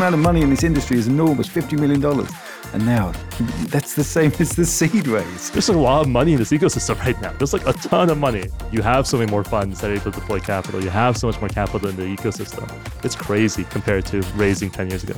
amount of money in this industry is enormous, $50 million. And now that's the same as the seed raise. There's a lot of money in this ecosystem right now. There's like a ton of money. You have so many more funds that are able to deploy capital. You have so much more capital in the ecosystem. It's crazy compared to raising 10 years ago.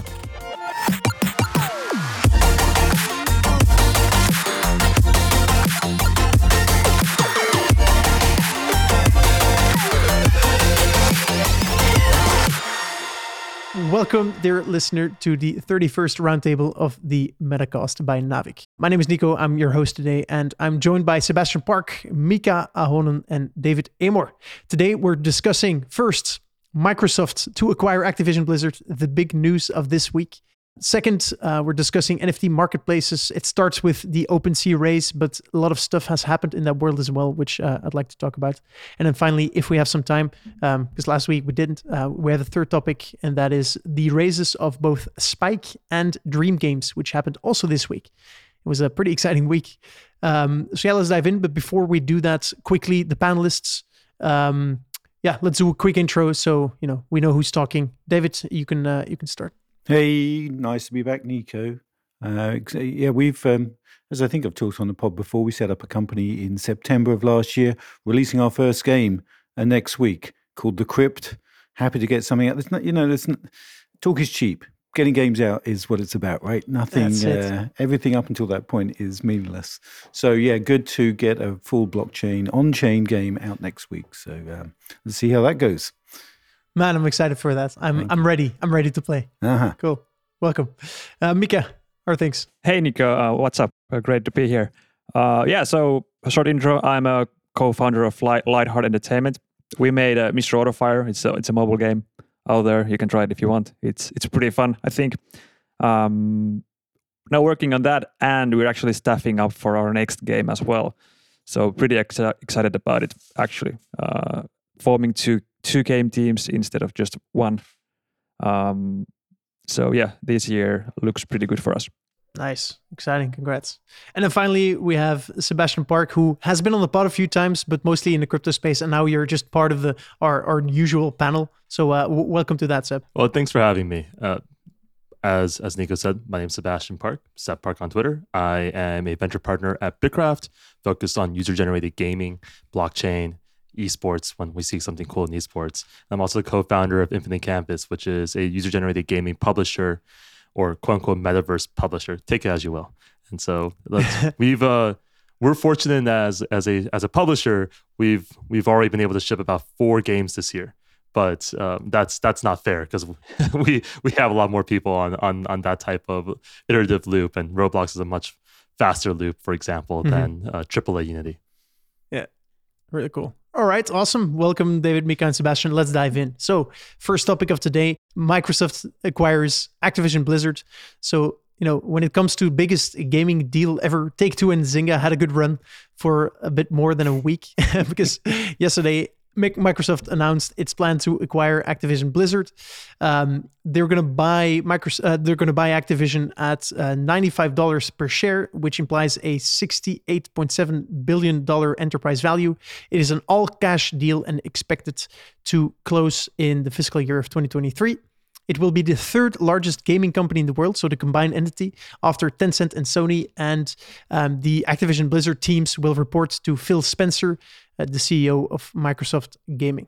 Welcome, dear listener, to the 31st roundtable of the Metacast by Naavik. My name is Nico. I'm your host today, and I'm joined by Sebastian Park, Miikka Ahonen, and David Amor. Today, we're discussing first Microsoft to acquire Activision Blizzard, the big news of this week. Second, uh, we're discussing NFT marketplaces. It starts with the OpenSea raise, but a lot of stuff has happened in that world as well, which uh, I'd like to talk about. And then finally, if we have some time, because um, last week we didn't, uh, we have a third topic, and that is the raises of both Spyke and Dream Games, which happened also this week. It was a pretty exciting week. Um, so yeah, let's dive in. But before we do that, quickly the panelists. Um, yeah, let's do a quick intro so you know we know who's talking. David, you can uh, you can start. Hey, nice to be back, Nico. Uh, yeah, we've, um, as I think I've talked on the pod before, we set up a company in September of last year, releasing our first game uh, next week called The Crypt. Happy to get something out. There's not, you know, there's not, talk is cheap. Getting games out is what it's about, right? Nothing, uh, everything up until that point is meaningless. So yeah, good to get a full blockchain on-chain game out next week. So um, let's see how that goes. Man, I'm excited for that. I'm Thank I'm you. ready. I'm ready to play. Uh-huh. Cool. Welcome, uh, Miikka. How are things? Hey, Nico. Uh, what's up? Uh, great to be here. Uh, yeah. So, a short intro. I'm a co-founder of Light Lightheart Entertainment. We made uh, Mr. Autofire. It's a it's a mobile game out there. You can try it if you want. It's it's pretty fun. I think. Um, now working on that, and we're actually staffing up for our next game as well. So pretty ex- excited about it. Actually, uh, forming two two game teams instead of just one. Um, so yeah, this year looks pretty good for us. Nice, exciting, congrats! And then finally, we have Sebastian Park, who has been on the pod a few times, but mostly in the crypto space, and now you're just part of the our, our usual panel. So uh, w- welcome to that, Seb. Well, thanks for having me. Uh, as as Nico said, my name is Sebastian Park, Seb Park on Twitter. I am a venture partner at Bitkraft, focused on user generated gaming, blockchain, esports when we see something cool in esports. I'm also the co-founder of Infinite Campus, which is a user-generated gaming publisher or quote unquote metaverse publisher. Take it as you will. And so we've uh, we're fortunate as as a as a publisher, we've we've already been able to ship about four games this year. But um, that's that's not fair because we we have a lot more people on on on that type of iterative loop, and Roblox is a much faster loop, for example, mm-hmm. than uh, AAA Unity. Yeah, really cool. All right, awesome. Welcome, David, Miikka, and Sebastian. Let's dive in. So, first topic of today Microsoft acquires Activision Blizzard. So, you know, when it comes to biggest gaming deal ever, Take Two and Zynga had a good run for a bit more than a week because yesterday Microsoft announced its plan to acquire Activision Blizzard. Um, they're going to buy Microsoft. Uh, they're going to buy Activision at uh, ninety-five dollars per share, which implies a sixty-eight point seven billion dollar enterprise value. It is an all-cash deal and expected to close in the fiscal year of 2023. It will be the third largest gaming company in the world, so the combined entity after Tencent and Sony. And um, the Activision Blizzard teams will report to Phil Spencer, the CEO of Microsoft Gaming.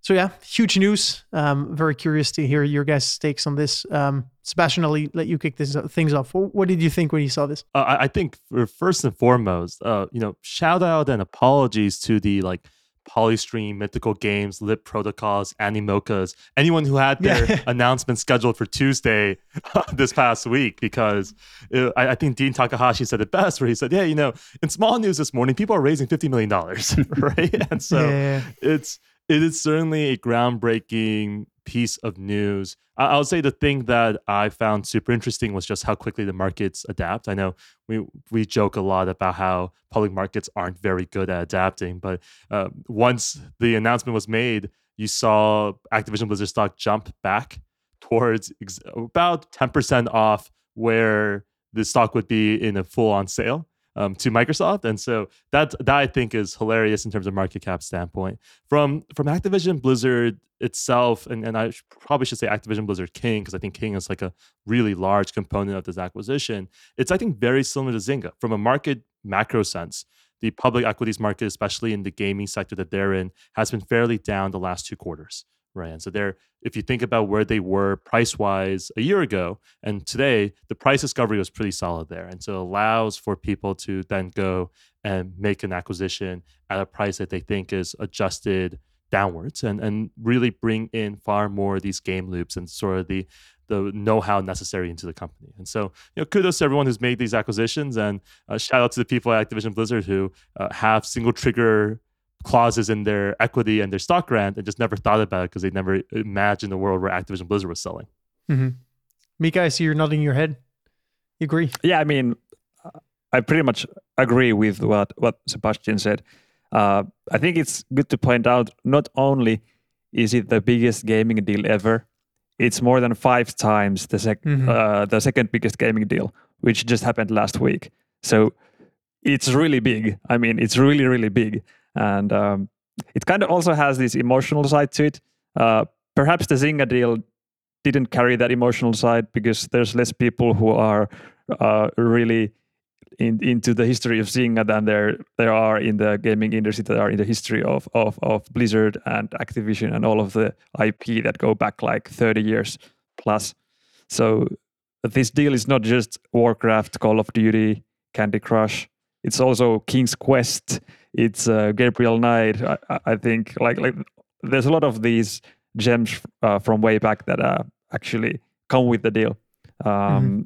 So yeah, huge news. Um, very curious to hear your guys' takes on this. Um, Sebastian, I'll let you kick this uh, things off. What did you think when you saw this? Uh, I think first and foremost, uh, you know, shout out and apologies to the like Polystream, Mythical Games, Lit Protocols, Animocas, anyone who had their yeah. announcement scheduled for Tuesday this past week, because it, I, I, think Dean Takahashi said it best, where he said, "Yeah, you know, in small news this morning, people are raising fifty million dollars, right?" And so yeah. it's it is certainly a groundbreaking piece of news. I, would say the thing that I found super interesting was just how quickly the markets adapt. I know we we joke a lot about how public markets aren't very good at adapting, but uh, once the announcement was made, you saw Activision Blizzard stock jump back towards ex- about ten percent off where the stock would be in a full on sale. Um, to Microsoft, and so that that I think is hilarious in terms of market cap standpoint. From from Activision Blizzard itself, and, and I probably should say Activision Blizzard King because I think King is like a really large component of this acquisition. It's I think very similar to Zynga from a market macro sense. The public equities market, especially in the gaming sector that they're in, has been fairly down the last two quarters And so they're if you think about where they were price wise a year ago and today, the price discovery was pretty solid there, and so it allows for people to then go and make an acquisition at a price that they think is adjusted downwards and and really bring in far more of these game loops and sort of the the know-how necessary into the company. And so, you know, kudos to everyone who's made these acquisitions, and uh, shout out to the people at Activision Blizzard who uh, have single trigger clauses in their equity and their stock grant and just never thought about it because they never imagined the world where Activision Blizzard was selling. Mm-hmm. Miikka, I see you're nodding your head. You agree? Yeah, I mean, I pretty much agree with what what Sebastian said. Uh, I think it's good to point out not only is it the biggest gaming deal ever, it's more than five times the sec- mm-hmm. uh, the second biggest gaming deal, which just happened last week. So it's really big. I mean, it's really really big and um, it kind of also has this emotional side to it. Uh, perhaps the Zynga deal didn't carry that emotional side because there's less people who are uh, really in, into the history of Zynga than there there are in the gaming industry that are in the history of, of of Blizzard and Activision and all of the IP that go back like 30 years plus. So this deal is not just Warcraft, Call of Duty, Candy Crush. It's also King's Quest it's uh, Gabriel Knight. I, I, think like like there's a lot of these gems uh, from way back that uh, actually come with the deal. Um, mm-hmm.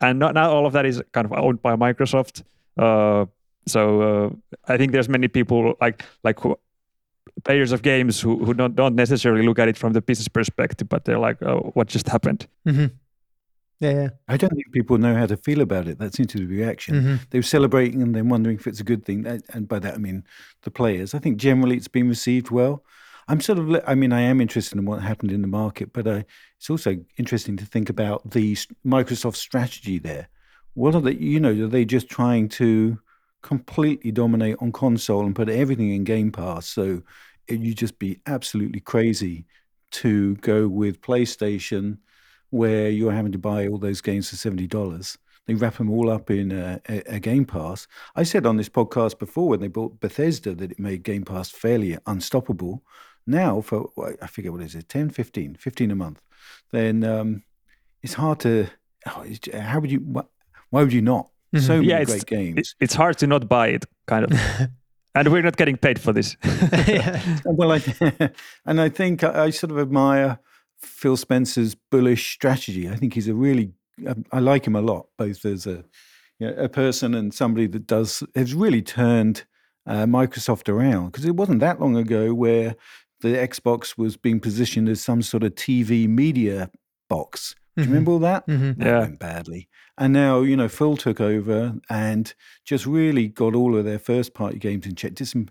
And not, now all of that is kind of owned by Microsoft. Uh, so uh, I think there's many people like like who, players of games who, who don't, don't necessarily look at it from the business perspective, but they're like, oh, what just happened? Mm-hmm. Yeah, I don't think people know how to feel about it. That seems to be the reaction. Mm-hmm. They were celebrating and then wondering if it's a good thing. And by that, I mean the players. I think generally it's been received well. I'm sort of, I mean, I am interested in what happened in the market, but uh, it's also interesting to think about the Microsoft strategy there. What are they, you know, are they just trying to completely dominate on console and put everything in Game Pass? So you'd just be absolutely crazy to go with PlayStation where you're having to buy all those games for seventy dollars. They wrap them all up in a, a, a, Game Pass. I said on this podcast before when they bought Bethesda that it made Game Pass fairly unstoppable. Now for I forget what is it 10, 15, 15 a month. Then um, it's hard to. Oh, how would you? Why would you not? Mm-hmm. So many yeah, great games. It's hard to not buy it, kind of. and we're not getting paid for this. well, I, and I think I, I sort of admire Phil Spencer's bullish strategy. I think he's a really, um, I like him a lot, both as a you know, a person and somebody that does has really turned uh, Microsoft around because it wasn't that long ago where the Xbox was being positioned as some sort of TV media box. Do you mm-hmm. remember all that? Mm-hmm. That yeah. went badly. And now, you know, Phil took over and just really got all of their first party games in check. Did some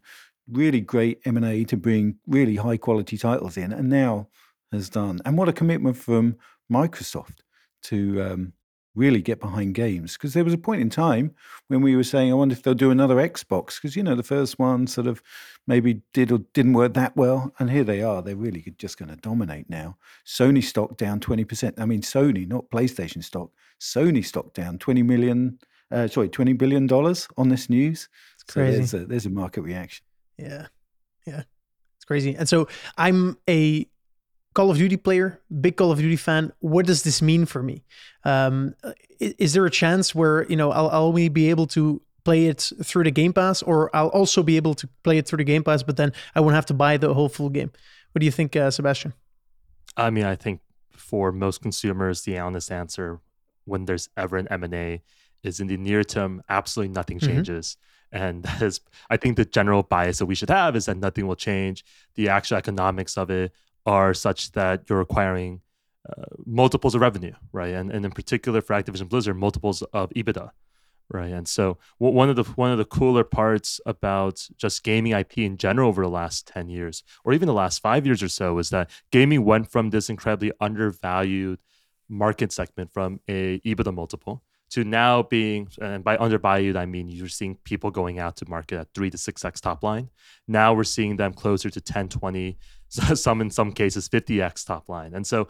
really great M&A to bring really high quality titles in. And now has done. And what a commitment from Microsoft to um, really get behind games. Because there was a point in time when we were saying, I wonder if they'll do another Xbox. Because, you know, the first one sort of maybe did or didn't work that well. And here they are. They're really just going to dominate now. Sony stock down 20%. I mean, Sony, not PlayStation stock. Sony stock down 20 million, uh, sorry, $20 billion on this news. It's crazy. So there's, a, there's a market reaction. Yeah. Yeah. It's crazy. And so I'm a Call of Duty player, big Call of Duty fan. What does this mean for me? Um, is, is, there a chance where you know I'll, I'll only be able to play it through the Game Pass, or I'll also be able to play it through the Game Pass, but then I won't have to buy the whole full game? What do you think, uh, Sebastian? I mean, I think for most consumers, the honest answer when there's ever an M and A is in the near term, absolutely nothing mm-hmm. changes. Mm-hmm. And that is, I think the general bias that we should have is that nothing will change. The actual economics of it are such that you're acquiring uh, multiples of revenue, right? And and in particular for Activision Blizzard, multiples of EBITDA, right? And so one of the one of the cooler parts about just gaming IP in general over the last ten years, or even the last five years or so, is that gaming went from this incredibly undervalued market segment from a EBITDA multiple to now being, and by undervalued, I mean you're seeing people going out to market at three to six X top line. Now we're seeing them closer to 10, 20, some in some cases 50x top line. And so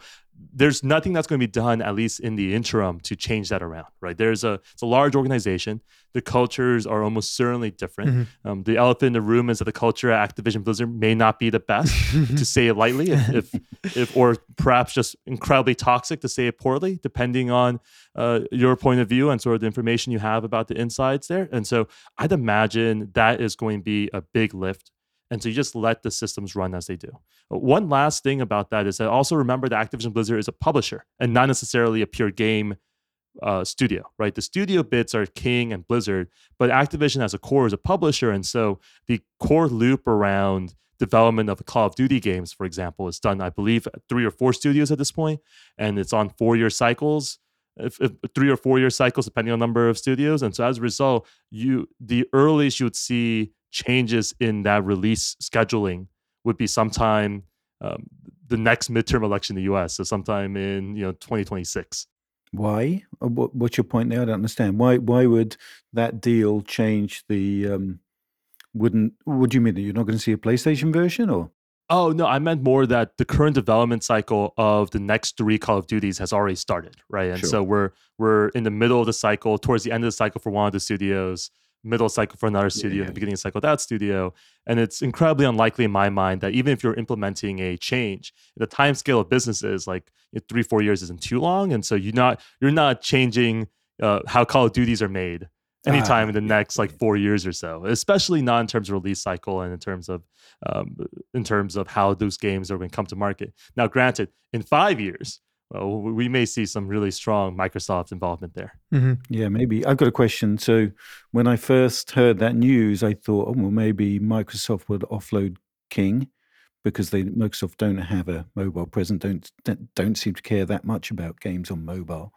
there's nothing that's going to be done, at least in the interim, to change that around, right? There's a it's a large organization. The cultures are almost certainly different. Mm-hmm. Um, the elephant in the room is that the culture at Activision Blizzard may not be the best, to say it lightly, if, if, if, or perhaps just incredibly toxic, to say it poorly, depending on uh, your point of view and sort of the information you have about the insides there. And so I'd imagine that is going to be a big lift and so you just let the systems run as they do. One last thing about that is that also remember that Activision Blizzard is a publisher and not necessarily a pure game uh, studio, right? The studio bits are King and Blizzard, but Activision as a core is a publisher. And so the core loop around development of Call of Duty games, for example, is done, I believe, three or four studios at this point, and it's on four year cycles. If, if, three or four year cycles depending on number of studios and so as a result you the earliest you would see changes in that release scheduling would be sometime um, the next midterm election in the U.S. So sometime in you know 2026. Why? Uh, what's your point there? I don't understand. Why? Why would that deal change the? Um, wouldn't? What do you mean? That you're not going to see a PlayStation version, or? Oh no, I meant more that the current development cycle of the next three Call of Duties has already started, right? And sure. so we're we're in the middle of the cycle, towards the end of the cycle for one of the studios middle cycle for another studio yeah. the beginning of cycle that studio. And it's incredibly unlikely in my mind that even if you're implementing a change, the time scale of businesses like three, four years isn't too long. And so you're not you're not changing uh, how Call of Duties are made anytime ah, in the next like four years or so, especially not in terms of release cycle and in terms of um, in terms of how those games are going to come to market. Now, granted, in five years, well, we may see some really strong Microsoft involvement there. Mm-hmm. Yeah, maybe. I've got a question. So, when I first heard that news, I thought, oh, well, maybe Microsoft would offload King because they Microsoft don't have a mobile presence, don't don't seem to care that much about games on mobile.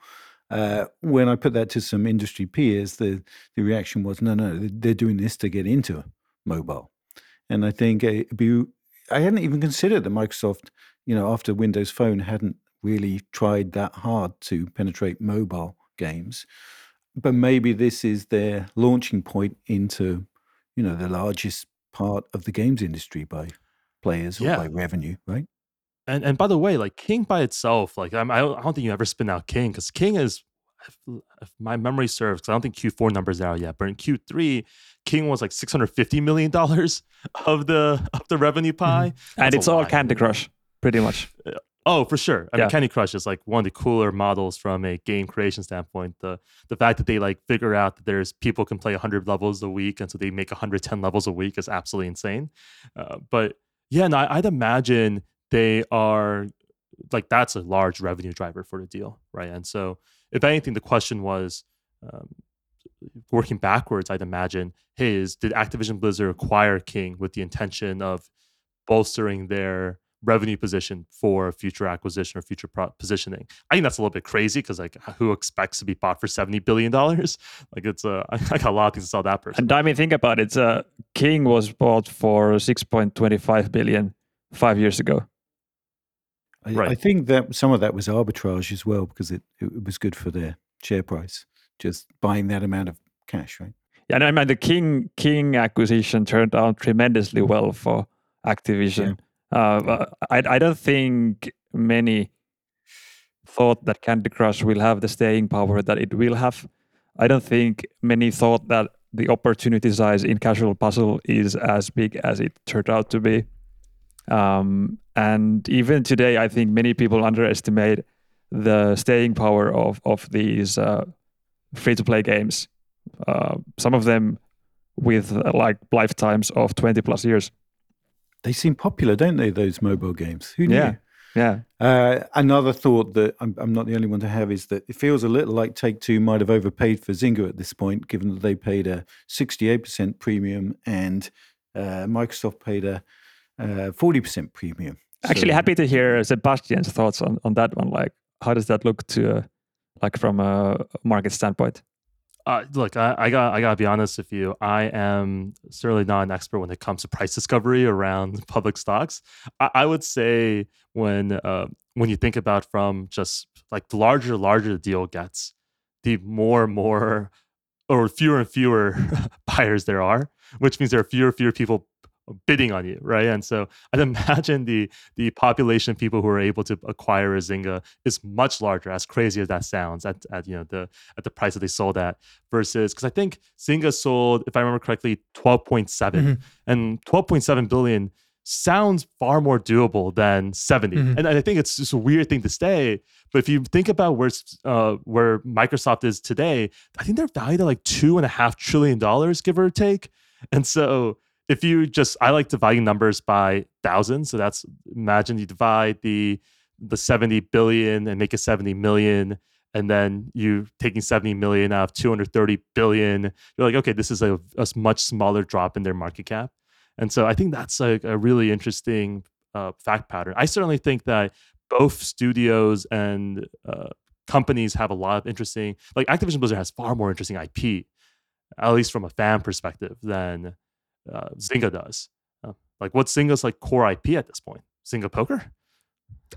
Uh, when I put that to some industry peers, the the reaction was, no, no, they're doing this to get into mobile. And I think uh, I hadn't even considered that Microsoft, you know, after Windows Phone hadn't really tried that hard to penetrate mobile games. But maybe this is their launching point into, you know, the largest part of the games industry by players or by revenue, right? And and by the way, like King by itself, like I'm, I don't, think you ever spin out King because King is, if, if my memory serves, because I don't think Q4 numbers are out yet, but in Q3, King was like 650 million dollars of the of the revenue mm-hmm. pie, mm-hmm. and it's all Candy Crush, pretty much. Oh, for sure. I yeah. mean, Candy Crush is like one of the cooler models from a game creation standpoint. The the fact that they like figure out that there's people can play 100 levels a week, and so they make 110 levels a week is absolutely insane. Uh, but yeah, no, I'd imagine they are like that's a large revenue driver for the deal, right? And so, if anything, the question was um, working backwards. I'd imagine, hey, is did Activision Blizzard acquire King with the intention of bolstering their revenue position for a future acquisition or future pro- positioning. I think that's a little bit crazy because like who expects to be bought for seventy billion dollars? Like it's a I got a lot of things to sell that person. And I mean, think about it. Uh, King was bought for six point twenty five billion five years ago. I, right. I think that some of that was arbitrage as well because it, it was good for their share price, just buying that amount of cash, right? Yeah, and I mean the King King acquisition turned out tremendously well for Activision. Yeah. Uh, I, I don't think many thought that Candy Crush will have the staying power that it will have. I don't think many thought that the opportunity size in casual puzzle is as big as it turned out to be. Um, and even today, I think many people underestimate the staying power of of these uh, free to play games. Uh, some of them with uh, like lifetimes of 20 plus years. They seem popular, don't they? Those mobile games. Who knew? Yeah. Yeah. Uh, another thought that I'm, I'm, not the only one to have is that it feels a little like Take Two might have overpaid for Zynga at this point, given that they paid a 68% premium and uh, Microsoft paid a uh, 40% premium. Actually, so, happy to hear Sebastian's thoughts on, on that one. Like, how does that look to, uh, like, from a market standpoint? Uh, look, I, I, got I gotta be honest with you. I am certainly not an expert when it comes to price discovery around public stocks. I, I would say when uh, when you think about from just like the larger larger the deal gets, the more and more or fewer and fewer buyers there are, which means there are fewer fewer people bidding on you, right? And so I'd imagine the the population of people who are able to acquire a Zynga is much larger, as crazy as that sounds, at, at you know the at the price that they sold at versus because I think Zynga sold, if I remember correctly, 12.7 Mm-hmm. and 12.7 billion sounds far more doable than 70 Mhm. and i think it's just a weird thing to say but if you think about where uh, where microsoft is today i think they're valued at like two and a half trillion dollars give or take and so if you just i like dividing numbers by thousands. So that's imagine you divide the the 70 billion and make it 70 million and then you taking 70 million out of 230 billion you're like okay this is a, a much smaller drop in their market cap. And so i think that's a, a really interesting uh, fact pattern. I certainly think that both studios and uh, companies have a lot of interesting like activision blizzard has far more interesting ip at least from a fan perspective than uh, zynga does uh, like what's zynga's like core ip at this point zynga poker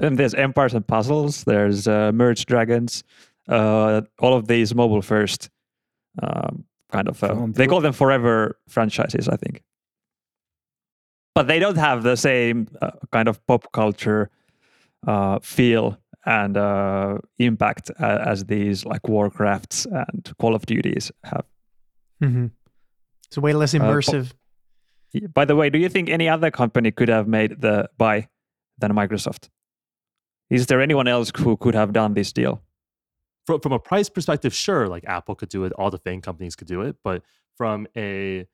And there's Empires and Puzzles. There's uh, Merge Dragons. Uh, all of these mobile first um, kind of. Uh, they call them forever franchises, I think. But they don't have the same uh, kind of pop culture uh, feel and uh, impact a- as these like Warcrafts and Call of Duties have. hmm It's way less po- immersive. By the way, do you think any other company could have made the buy than Microsoft? Is there anyone else who could have done this deal? from, from a price perspective, sure, like Apple could do it, all the FANG companies could do it, but from a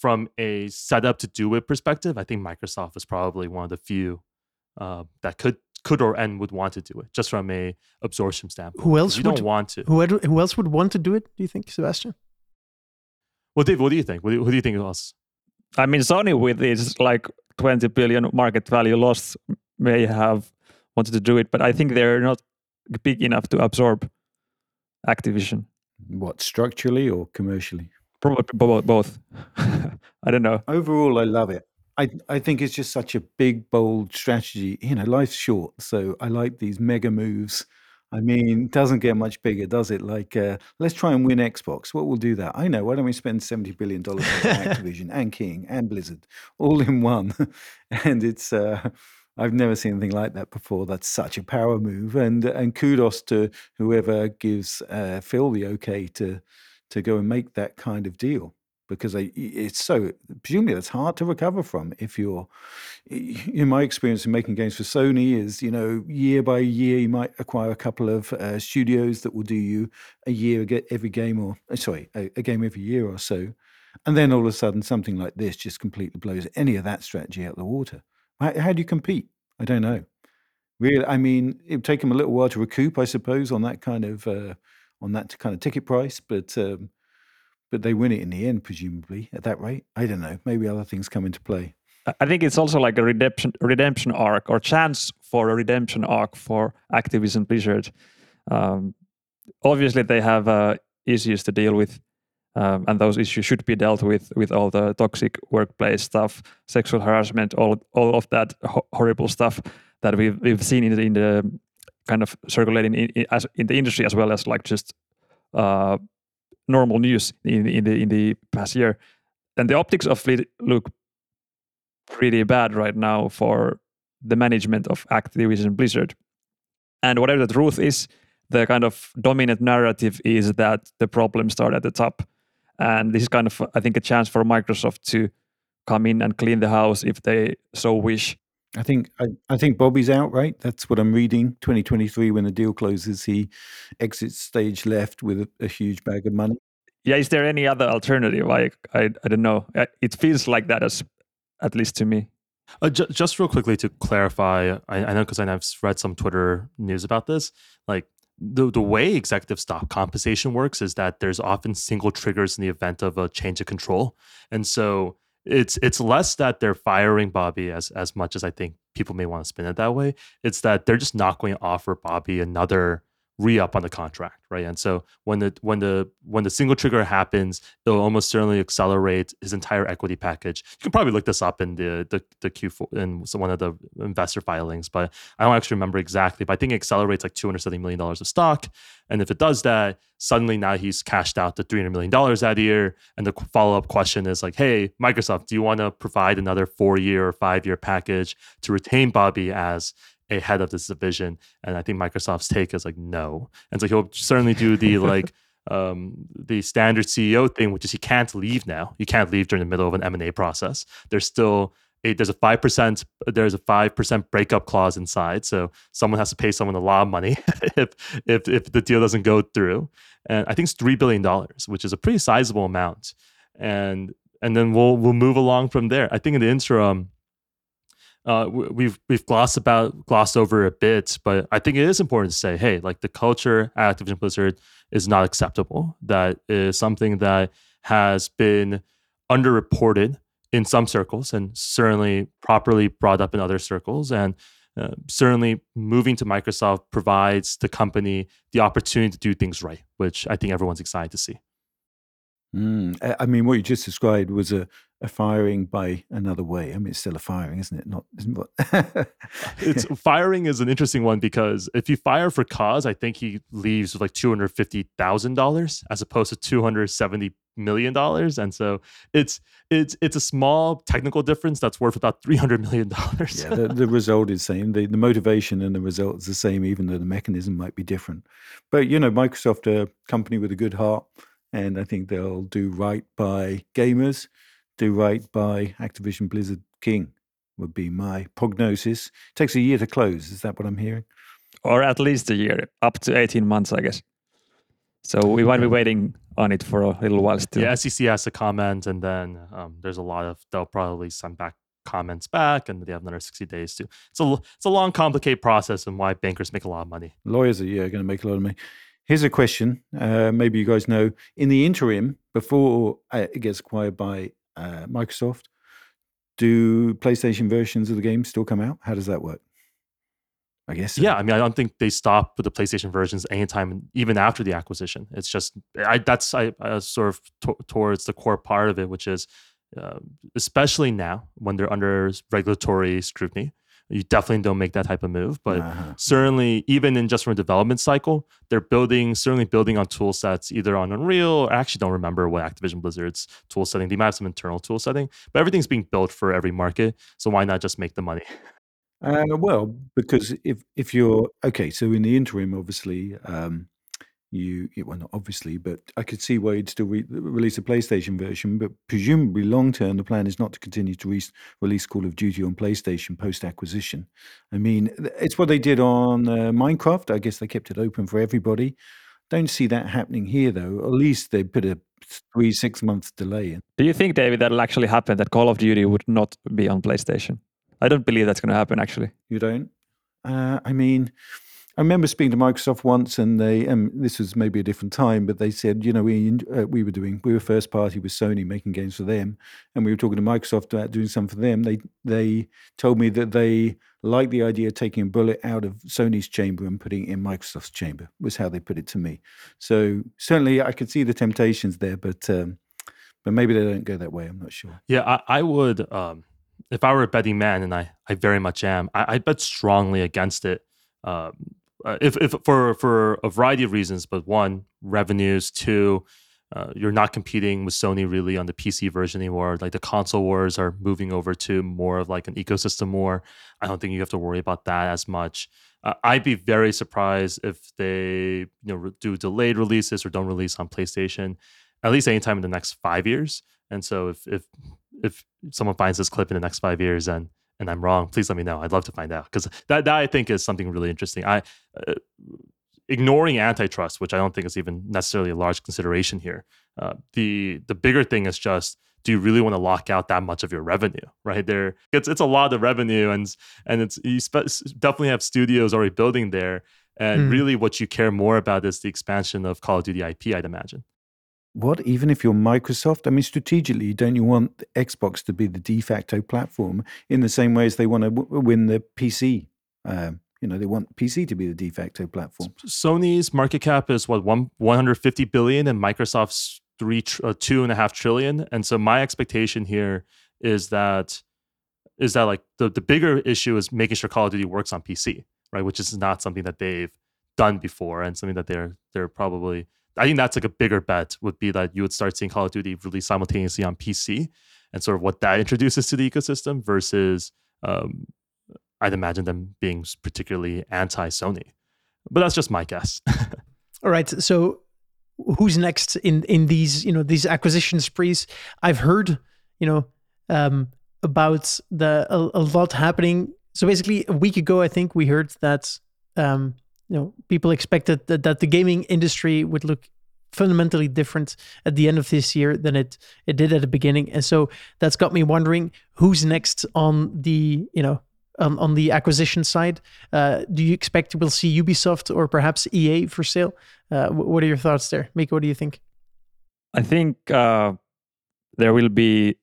from a setup to do it perspective, I think Microsoft is probably one of the few uh, that could could or and would want to do it, just from a absorption standpoint. Who 'Cause else You would- don't want to. Who, who else would want to do it? Do you think, Sebastian? Well, Dave, what do you think? What do you, who do you think else? I mean, Sony with its like 20 billion market value loss may have wanted to do it, but I think they're not big enough to absorb Activision. What structurally or commercially? Probably both. I don't know. Overall, I love it. I I think it's just such a big, bold strategy. You know, life's short, so I like these mega moves. I mean, it doesn't get much bigger, does it? Like, uh, let's try and win Xbox. What will do that? I know. Why don't we spend seventy billion dollars on Activision and King and Blizzard all in one? and it's uh, I've never seen anything like that before. That's such a power move, and and kudos to whoever gives uh, Phil the okay to to go and make that kind of deal because it's so presumably that's hard to recover from if you're in my experience in making games for sony is you know year by year you might acquire a couple of uh, studios that will do you a year get every game or uh, sorry a, a game every year or so. And then all of a sudden something like this just completely blows any of that strategy out of the water. How, how do you compete? I don't know. Really i mean it would take them a little while to recoup i suppose on that kind of uh, on that kind of ticket price but um, but they win it in the end, presumably at that rate. I don't know. Maybe other things come into play. I- think it's also like a redemption redemption arc or chance for a redemption arc for Activision Blizzard. Um, obviously, they have uh, issues to deal with, um, and those issues should be dealt with with all the toxic workplace stuff, sexual harassment, all all of that ho- horrible stuff that we've we've seen in the, in the kind of circulating in, in, as in the industry as well as like just uh, normal news in in the in the past year. And the optics of it look pretty bad right now for the management of Activision Blizzard. And whatever the truth is, the kind of dominant narrative is that the problems start at the top. And this is kind of, I think, a chance for Microsoft to come in and clean the house if they so wish. I think I, I think Bobby's out, right? That's what I'm reading. 2023, when the deal closes, he exits stage left with a, a huge bag of money. Yeah, is there any other alternative? Like, I, I don't know. It feels like that, as at least to me. Uh, ju- just real quickly to clarify, I, I know because I've read some Twitter news about this. Like the the way executive stock compensation works is that there's often single triggers in the event of a change of control, and so it's it's less that they're firing Bobby as as much as I think people may want to spin it that way. It's that they're just not going to offer Bobby another re-up on the contract, right? And so when the when the when the single trigger happens, it'll almost certainly accelerate his entire equity package. You can probably look this up in the the, the Q4 in one of the investor filings, but I don't actually remember exactly. But I think it accelerates like two hundred seventy million dollars of stock, and if it does that, suddenly now he's cashed out the three hundred million dollars that year. And the follow up question is like, hey, Microsoft, do you want to provide another four year or five year package to retain Bobby as a head of this division. And I think Microsoft's take is like no. And so he'll certainly do the like um, the standard CEO thing, which is he can't leave now. You can't leave during the middle of an M and A process. There's still a, there's a five percent there's a five percent breakup clause inside, so someone has to pay someone a lot of money if if if the deal doesn't go through. And I think it's three billion dollars, which is a pretty sizable amount. And and then we'll we'll move along from there. I think in the interim, uh, we've we've glossed about glossed over a bit, but I think it is important to say, hey, like the culture at Activision Blizzard is not acceptable. That is something that has been underreported in some circles, and certainly properly brought up in other circles, and uh, certainly moving to Microsoft provides the company the opportunity to do things right, which I think everyone's excited to see. Mm, I mean, what you just described was a, a firing by another way. I mean, it's still a firing, isn't it? Not, isn't it? it's firing is an interesting one because if you fire for cause, I think he leaves with like two hundred fifty thousand dollars as opposed to two hundred seventy million dollars, and so it's it's it's a small technical difference that's worth about three hundred million dollars. yeah, the, the, result is the same. The, the motivation and the result is the same, even though the mechanism might be different. But you know, Microsoft, a company with a good heart and I think they'll do right by gamers, do right by Activision Blizzard King would be my prognosis. It takes a year to close. Is that what I'm hearing? Or at least a year, up to 18 months, I guess. So we might be waiting on it for a little while still. Yeah, SEC has to comment, and then um, there's a lot of they'll probably send back comments back, and they have another 60 days to. It's a it's a long, complicated process, and why bankers make a lot of money. Lawyers are yeah going to make a lot of money. Here's a question. Uh, maybe you guys know. In the interim, before uh, it gets acquired by uh, Microsoft, do PlayStation versions of the game still come out? How does that work? I guess. Yeah, I mean, I don't think they stop with the PlayStation versions anytime, even after the acquisition. It's just I, that's I, I sort of t- towards the core part of it, which is uh, especially now when they're under regulatory scrutiny you definitely don't make that type of move. But uh-huh. certainly, even in just from a development cycle, they're building certainly building on tool sets either on Unreal. Or I actually don't remember what Activision Blizzard's tool setting. They might have some internal tool setting, but everything's being built for every market. So why not just make the money? Uh, well, because if if you're okay, so in the interim, obviously, um, you well not obviously, but I could see why you'd still re- release a PlayStation version. But presumably, long term, the plan is not to continue to re- release Call of Duty on PlayStation post acquisition. I mean, it's what they did on uh, Minecraft. I guess they kept it open for everybody. Don't see that happening here, though. At least they put a three six months delay in. Do you think, David, that'll actually happen? That Call of Duty would not be on PlayStation? I don't believe that's going to happen. Actually, you don't. Uh, I mean I remember speaking to Microsoft once, and they, and this was maybe a different time, but they said, you know, we uh, we were doing, we were first party with Sony making games for them, and we were talking to Microsoft about doing some for them. They they told me that they liked the idea of taking a bullet out of Sony's chamber and putting it in Microsoft's chamber. Was how they put it to me. So certainly, I could see the temptations there, but um, but maybe they don't go that way. I'm not sure. Yeah, I, I would. Um, if I were a betting man, and I I very much am, I, I bet strongly against it. Um, uh, if, if for for a variety of reasons, but one, revenues, two, uh, you're not competing with Sony really on the PC version anymore. Like the console wars are moving over to more of like an ecosystem war. I don't think you have to worry about that as much. Uh, I'd be very surprised if they you know do delayed releases or don't release on PlayStation at least anytime in the next five years. And so if if if someone finds this clip in the next five years and and I'm wrong, please let me know. I'd love to find out because that, that I think is something really interesting. I uh, ignoring antitrust, which I don't think is even necessarily a large consideration here. Uh, the the bigger thing is just do you really want to lock out that much of your revenue right there it's it's a lot of revenue and and it's you spe- definitely have studios already building there and mm. really what you care more about is the expansion of call of duty ip i'd imagine what even if you're Microsoft? I mean, strategically, don't you want Xbox to be the de facto platform in the same way as they want to w- win the PC, uh, You know, they want PC to be the de facto platform. Sony's market cap is what one 150 billion, and Microsoft's three uh, two and a half trillion. And so my expectation here is that is that like the the bigger issue is making sure Call of Duty works on PC, right? Which is not something that they've done before, and something that they're they're probably. I think that's like a bigger bet would be that you would start seeing Call of Duty release simultaneously on PC, and sort of what that introduces to the ecosystem versus um, I'd imagine them being particularly anti Sony. But that's just my guess. All right. So who's next in in these you know these acquisition sprees? I've heard you know um, about the a, a, lot happening. So basically, a week ago, I think we heard that um, you know people expected that, that the gaming industry would look fundamentally different at the end of this year than it it did at the beginning and so that's got me wondering who's next on the you know on, on the acquisition side. Uh, do you expect we'll see Ubisoft or perhaps EA for sale? Uh, what are your thoughts there, Miikka? What do you think? I think uh, there will be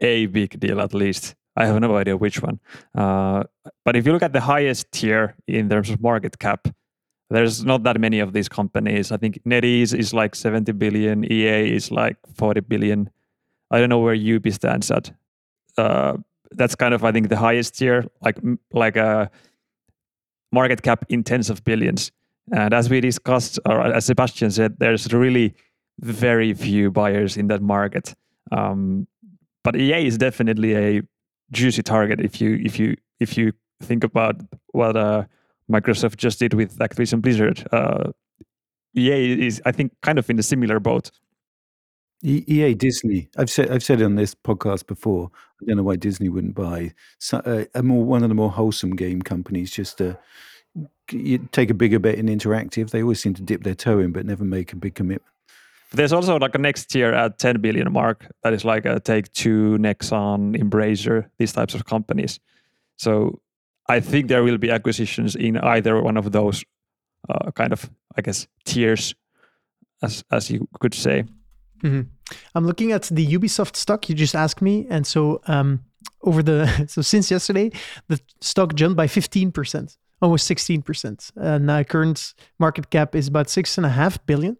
a big deal at least. I have no idea which one. Uh, but if you look at the highest tier in terms of market cap, there's not that many of these companies. I think NetEase is like 70 billion, EA is like 40 billion. I don't know where Ubi stands at. Uh, that's kind of I think the highest tier, like like a market cap in tens of billions. And as we discussed, or as Sebastian said, there's really very few buyers in that market. Um, but EA is definitely a juicy target if you if you if you think about what uh, Microsoft just did with Activision Blizzard. Uh, EA is, I think, kind of in a similar boat. EA Disney. I've said I've said on this podcast before. I don't know why Disney wouldn't buy uh, a more one of the more wholesome game companies. Just to take a bigger bet in interactive. They always seem to dip their toe in, but never make a big commitment. There's also like a next tier at 10 billion mark that is like a Take Two, Nexon, Embracer, these types of companies. So I think there will be acquisitions in either one of those uh, kind of, I guess, tiers, as as you could say. Mm-hmm. I'm looking at the Ubisoft stock. You just asked me, and so um, over the so since yesterday, the stock jumped by 15 percent, almost 16 percent. And uh, current market cap is about six and a half billion.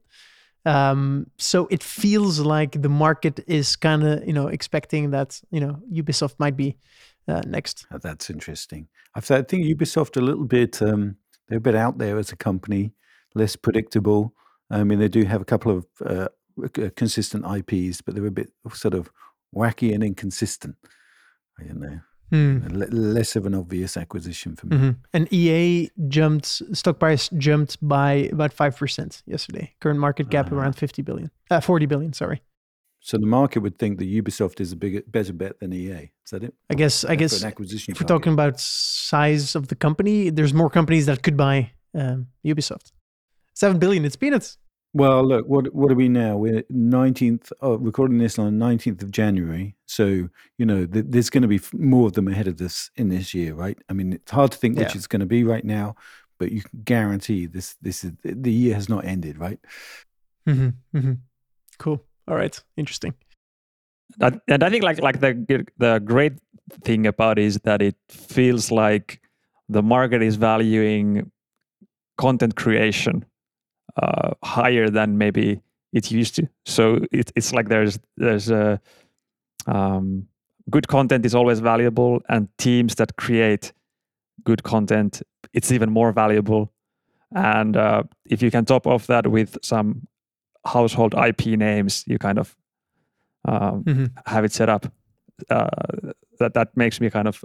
Um, so it feels like the market is kind of you know expecting that you know Ubisoft might be uh, next. Oh, that's interesting. I think Ubisoft a little bit. Um, they're a bit out there as a company, less predictable. I mean, they do have a couple of uh, uh, consistent IPs, but they're a bit sort of wacky and inconsistent. I don't know. Mm. less of an obvious acquisition for me. Mm-hmm. And EA jumped stock price jumped by about five percent yesterday. Current market cap uh, around fifty billion, uh, forty billion. Sorry. So the market would think that Ubisoft is a bigger, better bet than EA. Is that it? I guess. I guess. An acquisition. If target. we're talking about size of the company, there's more companies that could buy um, Ubisoft. Seven billion. It's peanuts. Well, look, what what are we now? We're nineteenth. Oh, recording this on nineteenth of January. So you know, th- there's going to be more of them ahead of this in this year, right? I mean, it's hard to think yeah. which it's going to be right now, but you can guarantee this. This is the year has not ended, right? Mm-hmm, mm-hmm. Cool. All right. Interesting. and I think like like the the great thing about it is that it feels like the market is valuing content creation uh, higher than maybe it used to. So it, it's like there's there's a um, good content is always valuable, and teams that create good content, it's even more valuable. And uh, if you can top off that with some household IP names, you kind of um, mm-hmm. have it set up. Uh, that that makes me kind of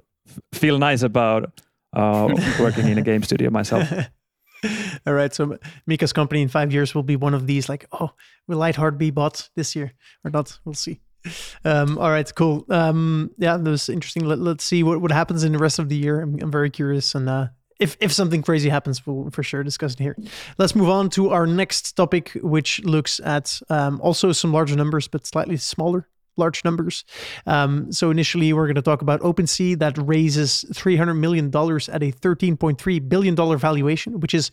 feel nice about uh, working in a game studio myself. All right. So Miikka's company in five years will be one of these. Like, oh, will Lightheart be bought this year or not? We'll see. Um, all right, cool. Um, yeah, that was interesting. Let, us see what, what happens in the rest of the year. I'm, I'm very curious, and uh, if if something crazy happens, we'll for sure discuss it here. Let's move on to our next topic, which looks at um, also some larger numbers, but slightly smaller large numbers. Um, so initially, we're going to talk about OpenSea that raises $300 million at a $13.3 billion valuation, which is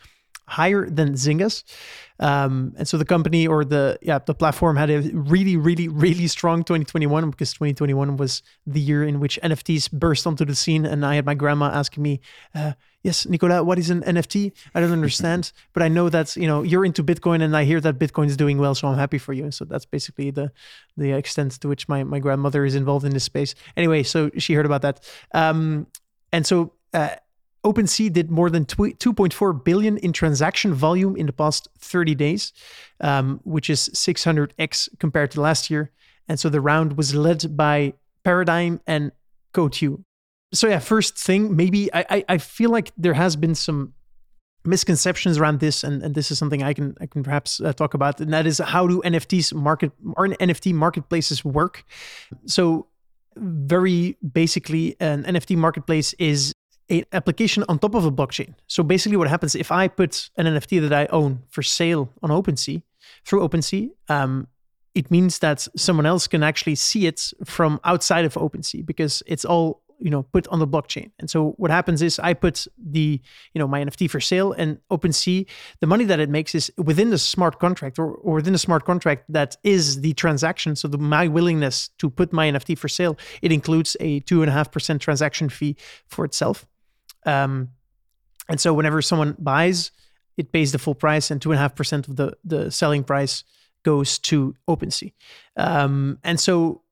higher than Zynga's. Um, and so the company or the yeah the platform had a really really really strong 2021 because 2021 was the year in which NFTs burst onto the scene, and I had my grandma asking me, uh, "Yes, Nicola, what is an NFT? I don't understand, but I know that you know you're into Bitcoin, and I hear that Bitcoin is doing well, so I'm happy for you." And so that's basically the the extent to which my my grandmother is involved in this space. Anyway, so she heard about that, um, and so. Uh, OpenSea did more than 2.4 billion in transaction volume in the past 30 days, um, which is 600x compared to last year. And so the round was led by Paradigm and Coatue. So yeah, first thing, maybe I, I, I feel like there has been some misconceptions around this, and, and this is something I can I can perhaps uh, talk about, and that is how do NFTs market or NFT marketplaces work? So very basically, an NFT marketplace is an application on top of a blockchain. So basically, what happens if I put an NFT that I own for sale on OpenSea through OpenSea, um, it means that someone else can actually see it from outside of OpenSea because it's all you know put on the blockchain. And so what happens is i put the you know my nft for sale and OpenSea the money that it makes is within the smart contract or, or within the smart contract that is the transaction. So the, my willingness to put my nft for sale it includes a 2.5% transaction fee for itself. Um, and so whenever someone buys it pays the full price and 2.5% of the, the selling price goes to OpenSea. Um, and so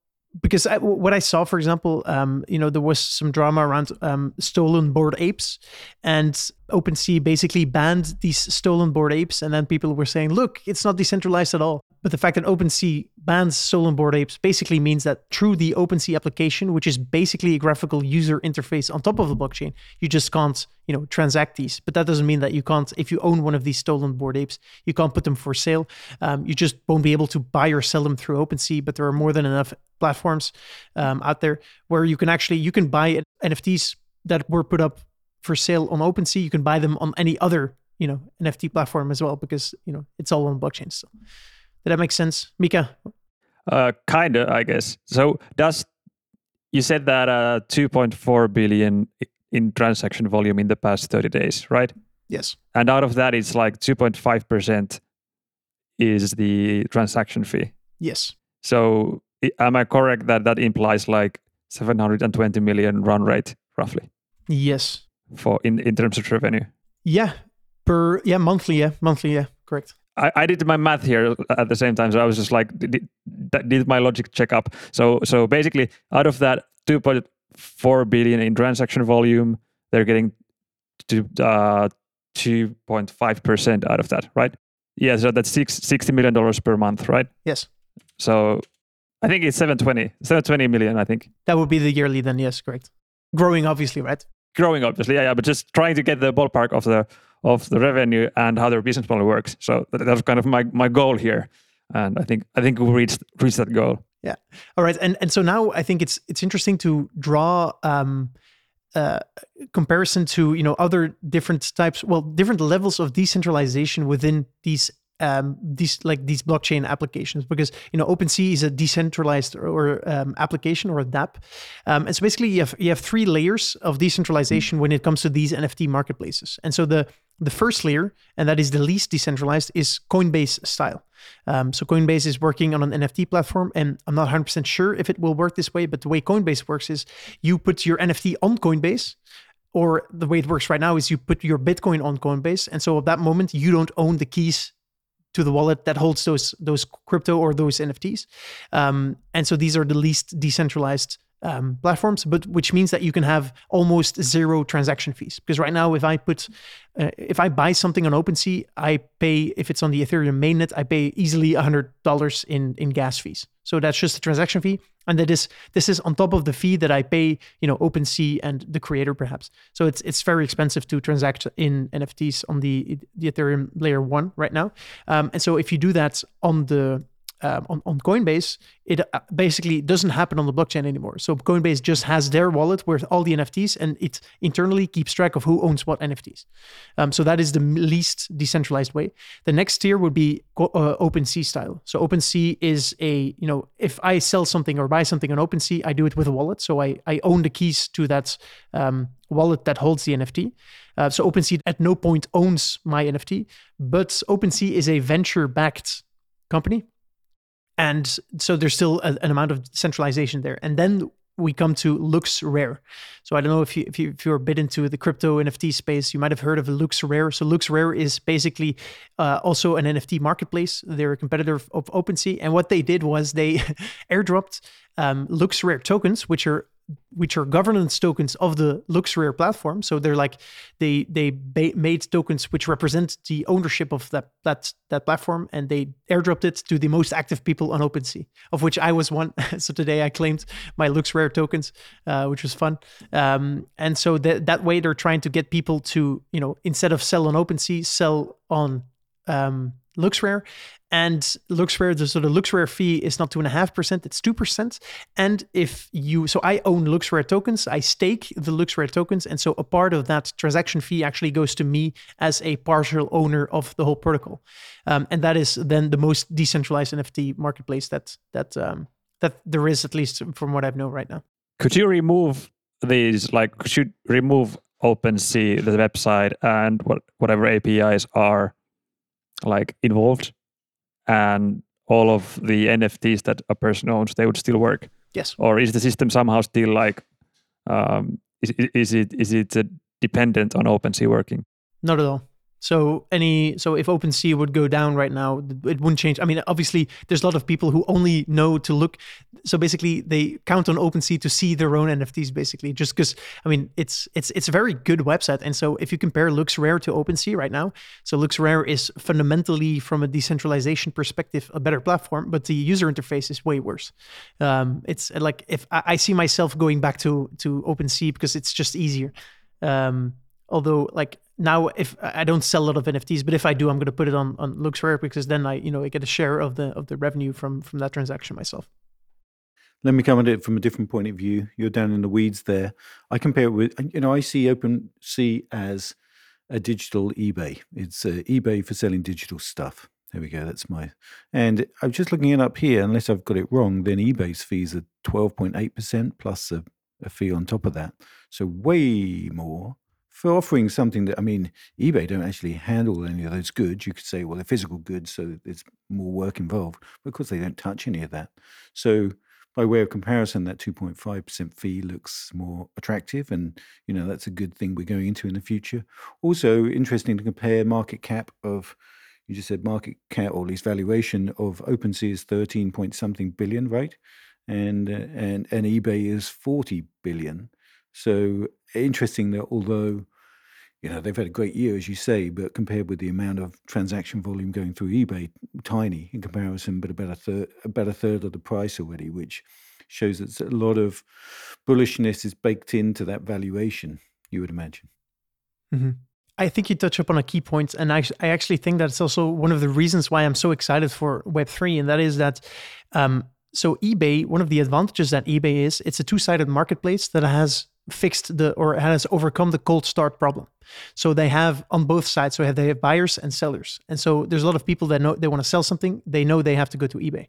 because I, what I saw, for example, um, you know, there was some drama around um, stolen Bored Apes, and OpenSea basically banned these stolen Bored Apes, and then people were saying, "Look, it's not decentralized at all." But the fact that OpenSea bans stolen Bored Apes basically means that through the OpenSea application, which is basically a graphical user interface on top of the blockchain, you just can't, you know, transact these. But that doesn't mean that you can't, if you own one of these stolen Bored Apes, you can't put them for sale. Um, you just won't be able to buy or sell them through OpenSea. But there are more than enough platforms um, out there where you can actually you can buy NFTs that were put up for sale on OpenSea. You can buy them on any other you know NFT platform as well because you know it's all on blockchain. So did that make sense, Miikka? Uh, kinda, I guess. So does you said that uh, 2.4 billion in transaction volume in the past 30 days, right? Yes. And out of that, it's like 2.5 percent is the transaction fee. Yes. So am I correct that that implies like 720 million run rate roughly? Yes. For in in terms of revenue. Yeah. Per yeah monthly yeah monthly yeah correct. I, I did my math here at the same time, so I was just like, did, did my logic check up? So so basically, out of that 2.4 billion in transaction volume, they're getting to uh, 2.5 percent out of that, right? Yeah, so that's six, 60 million dollars per month, right? Yes. So I think it's 720, 720 million, I think. That would be the yearly then, yes, correct. Growing, obviously, right? Growing, obviously, yeah, yeah, but just trying to get the ballpark of the of the revenue and how their business model works. So that, that's kind of my, my goal here. And I think I think we reached reached that goal. Yeah. All right. And and so now I think it's it's interesting to draw um uh, comparison to you know other different types well different levels of decentralization within these um, these like these blockchain applications because you know OpenSea is a decentralized or um, application or a DApp, um, and so basically you have you have three layers of decentralization when it comes to these NFT marketplaces. And so the the first layer, and that is the least decentralized, is Coinbase style. Um, so Coinbase is working on an NFT platform, and I'm not 100% sure if it will work this way. But the way Coinbase works is you put your NFT on Coinbase, or the way it works right now is you put your Bitcoin on Coinbase, and so at that moment you don't own the keys to the wallet that holds those those crypto or those NFTs. Um, and so these are the least decentralized um, platforms, but which means that you can have almost zero transaction fees. Because right now, if I put, uh, if I buy something on OpenSea, I pay if it's on the Ethereum mainnet, I pay easily hundred dollars in in gas fees. So that's just the transaction fee, and that is this is on top of the fee that I pay, you know, OpenSea and the creator perhaps. So it's it's very expensive to transact in NFTs on the the Ethereum layer one right now. Um, and so if you do that on the um, on, on Coinbase, it uh, basically doesn't happen on the blockchain anymore. So Coinbase just has their wallet with all the NFTs, and it internally keeps track of who owns what NFTs. Um, so that is the least decentralized way. The next tier would be uh, OpenSea style. So OpenSea is a you know if I sell something or buy something on OpenSea, I do it with a wallet. So I I own the keys to that um, wallet that holds the NFT. Uh, so OpenSea at no point owns my NFT, but OpenSea is a venture-backed company and so there's still a, an amount of centralization there. And then we come to LooksRare. So I don't know if you if you if you're a bit into the crypto NFT space, you might have heard of LooksRare. So LooksRare is basically uh, also an NFT marketplace. They're a competitor of OpenSea, and what they did was they airdropped um, LooksRare tokens, which are which are governance tokens of the LooksRare platform. So they're like they they ba- made tokens which represent the ownership of that that that platform, and they airdropped it to the most active people on OpenSea, of which I was one. so today I claimed my LooksRare tokens, uh, which was fun. Um, and so that that way they're trying to get people to you know instead of sell on OpenSea, sell on um, LooksRare, and LooksRare, the sort of LooksRare fee is not two and a half percent; it's two percent. And if you, so I own LooksRare tokens, I stake the LooksRare tokens, and so a part of that transaction fee actually goes to me as a partial owner of the whole protocol, um, and that is then the most decentralized NFT marketplace that that um, that there is, at least from what I've known right now. Could you remove these? Like, could you remove OpenSea, the website, and what whatever APIs are like involved? and all of the NFTs that a person owns, they would still work. Yes. Or is the system somehow still like, um, is, is it is it uh, dependent on OpenSea working? Not at all. So any so if OpenSea would go down right now, it wouldn't change. I mean, obviously, there's a lot of people who only know to look. So basically, they count on OpenSea to see their own NFTs. Basically, just because I mean, it's it's it's a very good website. And so if you compare LooksRare to OpenSea right now, so LooksRare is fundamentally from a decentralization perspective a better platform, but the user interface is way worse. Um, it's like if I, I see myself going back to to OpenSea because it's just easier. Um, although like now if I don't sell a lot of NFTs, but if I do, I'm going to put it on on LooksRare because then I you know I get a share of the of the revenue from from that transaction myself. Let me come at it from a different point of view. You're down in the weeds there. I compare it with you know I see OpenSea as a digital eBay. It's uh, eBay for selling digital stuff. There we go. That's my. And I'm just looking it up here. Unless I've got it wrong, then eBay's fees are 12.8% plus a, a fee on top of that. So way more for offering something that I mean, eBay don't actually handle any of those goods. You could say, well, they're physical goods, so there's more work involved. But of course, they don't touch any of that. So, by way of comparison, that 2.5% fee looks more attractive, and you know that's a good thing we're going into in the future. Also, interesting to compare market cap of. You just said market cap, or at least valuation of OpenSea is 13 point something billion, right? And uh, and and eBay is 40 billion. So interesting that although you know they've had a great year as you say, but compared with the amount of transaction volume going through eBay, tiny in comparison, but about a third about a third of the price already, which shows that a lot of bullishness is baked into that valuation. You would imagine. Mm-hmm. I think you touch upon a key point, and I, I actually think that's also one of the reasons why I'm so excited for Web three, and that is that um, so eBay. One of the advantages that eBay is it's a two sided marketplace that has fixed the or has overcome the cold start problem. So they have on both sides. So they have buyers and sellers. And so there's a lot of people that know they want to sell something. They know they have to go to eBay.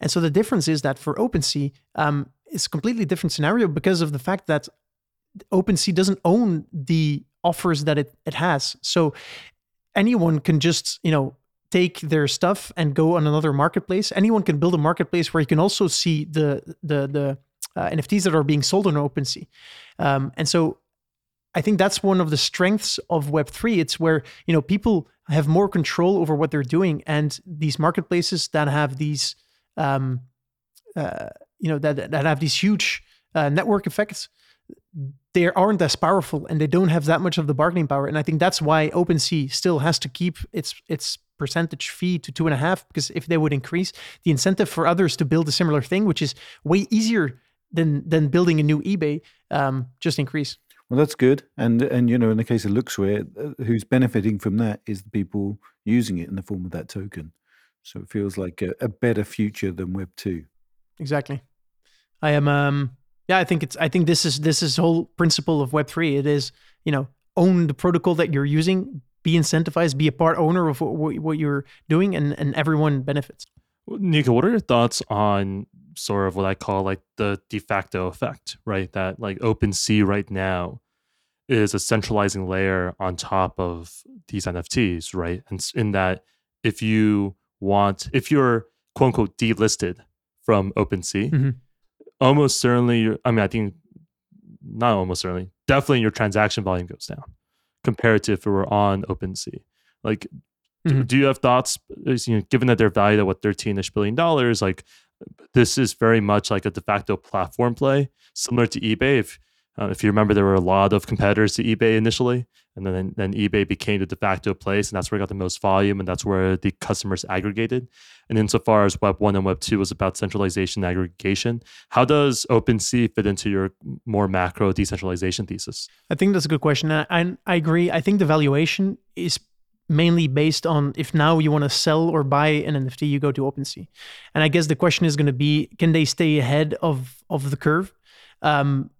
And so the difference is that for OpenSea, um, it's a completely different scenario because of the fact that OpenSea doesn't own the offers that it, it has. So anyone can just, you know, take their stuff and go on another marketplace. Anyone can build a marketplace where you can also see the the the uh, NFTs that are being sold on OpenSea. Um, and so I think that's one of the strengths of Web3. It's where, you know, people have more control over what they're doing. And these marketplaces that have these, um, uh, you know, that, that have these huge uh, network effects, they aren't as powerful and they don't have that much of the bargaining power. And I think that's why OpenSea still has to keep its its percentage fee to two and a half, because if they would increase the incentive for others to build a similar thing, which is way easier than than building a new eBay um, just increase. Well, that's good, and and you know, in the case of LooksRare, uh, who's benefiting from that is the people using it in the form of that token. So it feels like a, a better future than Web two. Exactly. I am. Um. Yeah, I think it's. I think this is this is whole principle of Web three. It is you know own the protocol that you're using, be incentivized, be a part owner of what, what you're doing, and and everyone benefits. Nico, what are your thoughts on sort of what I call like the de facto effect, right? That like OpenSea right now is a centralizing layer on top of these NFTs, right? And in that, if you want, if you're quote unquote delisted from OpenSea, mm-hmm. almost certainly, I mean, I think not almost certainly, definitely your transaction volume goes down compared to if it were on OpenSea. Like, mm-hmm. do, do, you have thoughts? You know, given that they're valued at what thirteen-ish billion dollars, like this is very much like a de facto platform play, similar to eBay. If uh, if you remember, there were a lot of competitors to eBay initially, and then then eBay became the de facto place, and that's where it got the most volume, and that's where the customers aggregated. And insofar as Web one and Web two was about centralization and aggregation, how does OpenSea fit into your more macro decentralization thesis? I think that's a good question, and I agree. I think the valuation is mainly based on if now you want to sell or buy an NFT, you go to OpenSea. And I guess the question is going to be, can they stay ahead of of the curve? Um,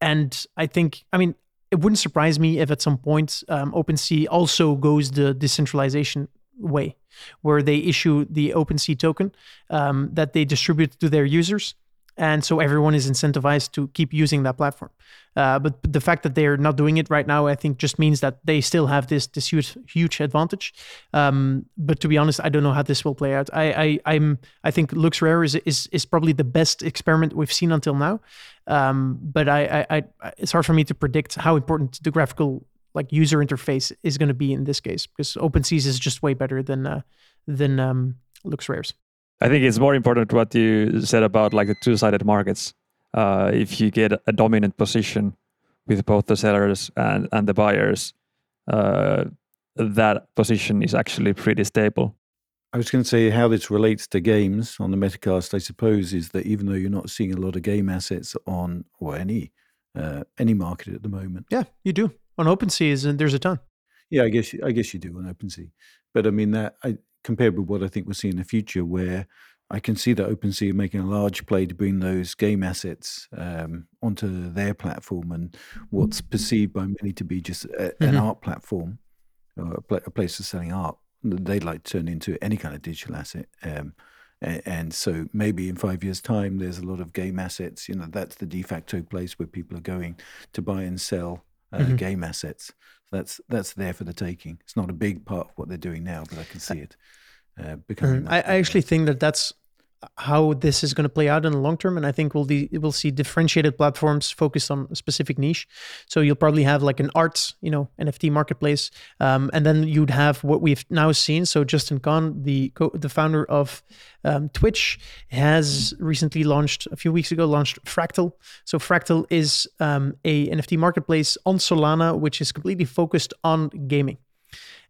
and I think, I mean, it wouldn't surprise me if at some point um, OpenSea also goes the decentralization way, where they issue the OpenSea token um, that they distribute to their users and so everyone is incentivized to keep using that platform. Uh, but the fact that they're not doing it right now, I think, just means that they still have this this huge huge advantage. Um, but to be honest, I don't know how this will play out. I, I am I think LooksRare is is is probably the best experiment we've seen until now. Um, but I, I, I it's hard for me to predict how important the graphical like user interface is going to be in this case because OpenSeas is just way better than uh, than um, LooksRare's. I think it's more important what you said about like the two-sided markets. Uh, if you get a dominant position with both the sellers and, and the buyers, uh, that position is actually pretty stable. I was going to say how this relates to games on the Metacast. I suppose is that even though you're not seeing a lot of game assets on or any uh, any market at the moment, yeah, you do on OpenSea. and there's a ton. Yeah, I guess I guess you do on OpenSea, but I mean that I compared with what I think we'll see in the future, where I can see that OpenSea making a large play to bring those game assets um, onto their platform and what's perceived by many to be just a, mm-hmm. an art platform or a, pl- a, place for selling art. They'd like to turn into any kind of digital asset. Um, and, and so maybe in five years' time, there's a lot of game assets. You know, that's the de facto place where people are going to buy and sell uh, mm-hmm. game assets. That's that's there for the taking. It's not a big part of what they're doing now, but I can see it uh, becoming. Mm-hmm. I, I actually think that that's how this is going to play out in the long term. And I think we'll we'll see differentiated platforms focused on a specific niche. So you'll probably have like an arts, you know, NFT marketplace, um, and then you'd have what we've now seen. So Justin Kan, the co- the founder of um, Twitch, has recently launched a few weeks ago launched Fractal. So Fractal is um, a NFT marketplace on Solana, which is completely focused on gaming.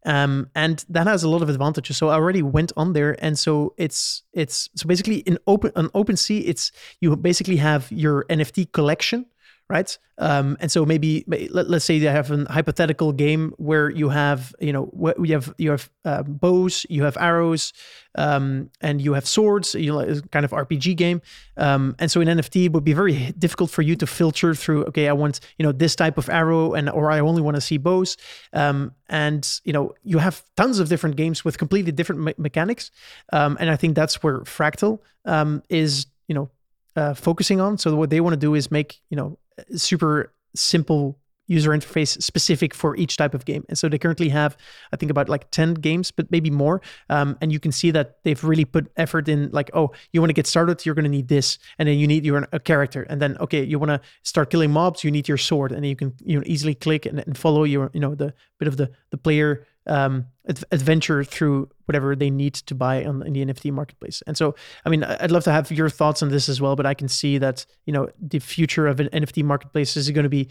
Um, and that has a lot of advantages. So I already went on there, and so it's it's so basically in open on OpenSea, it's you basically have your NFT collection, right? Um, and so maybe let, us say you have a hypothetical game where you have you know you have you have uh, bows, you have arrows, um, and you have swords. You know, kind of RPG game. Um, and so in NFT, it would be very difficult for you to filter through. Okay, I want you know this type of arrow, and or I only want to see bows. Um, and you know you have tons of different games with completely different me- mechanics. Um, and I think that's where Fractal um, is you know uh, focusing on. So what they want to do is make you know super simple user interface specific for each type of game. And so they currently have, I think, about like 10 games, but maybe more. Um, and you can see that they've really put effort in like, oh, you want to get started, you're going to need this. And then you need your a character. And then, okay, you want to start killing mobs, you need your sword. And you can you know, easily click and, and follow your, you know, the bit of the, the player um, adventure through whatever they need to buy on in the NFT marketplace. And so, I mean, I'd love to have your thoughts on this as well. But I can see that you know the future of an NFT marketplace is going to be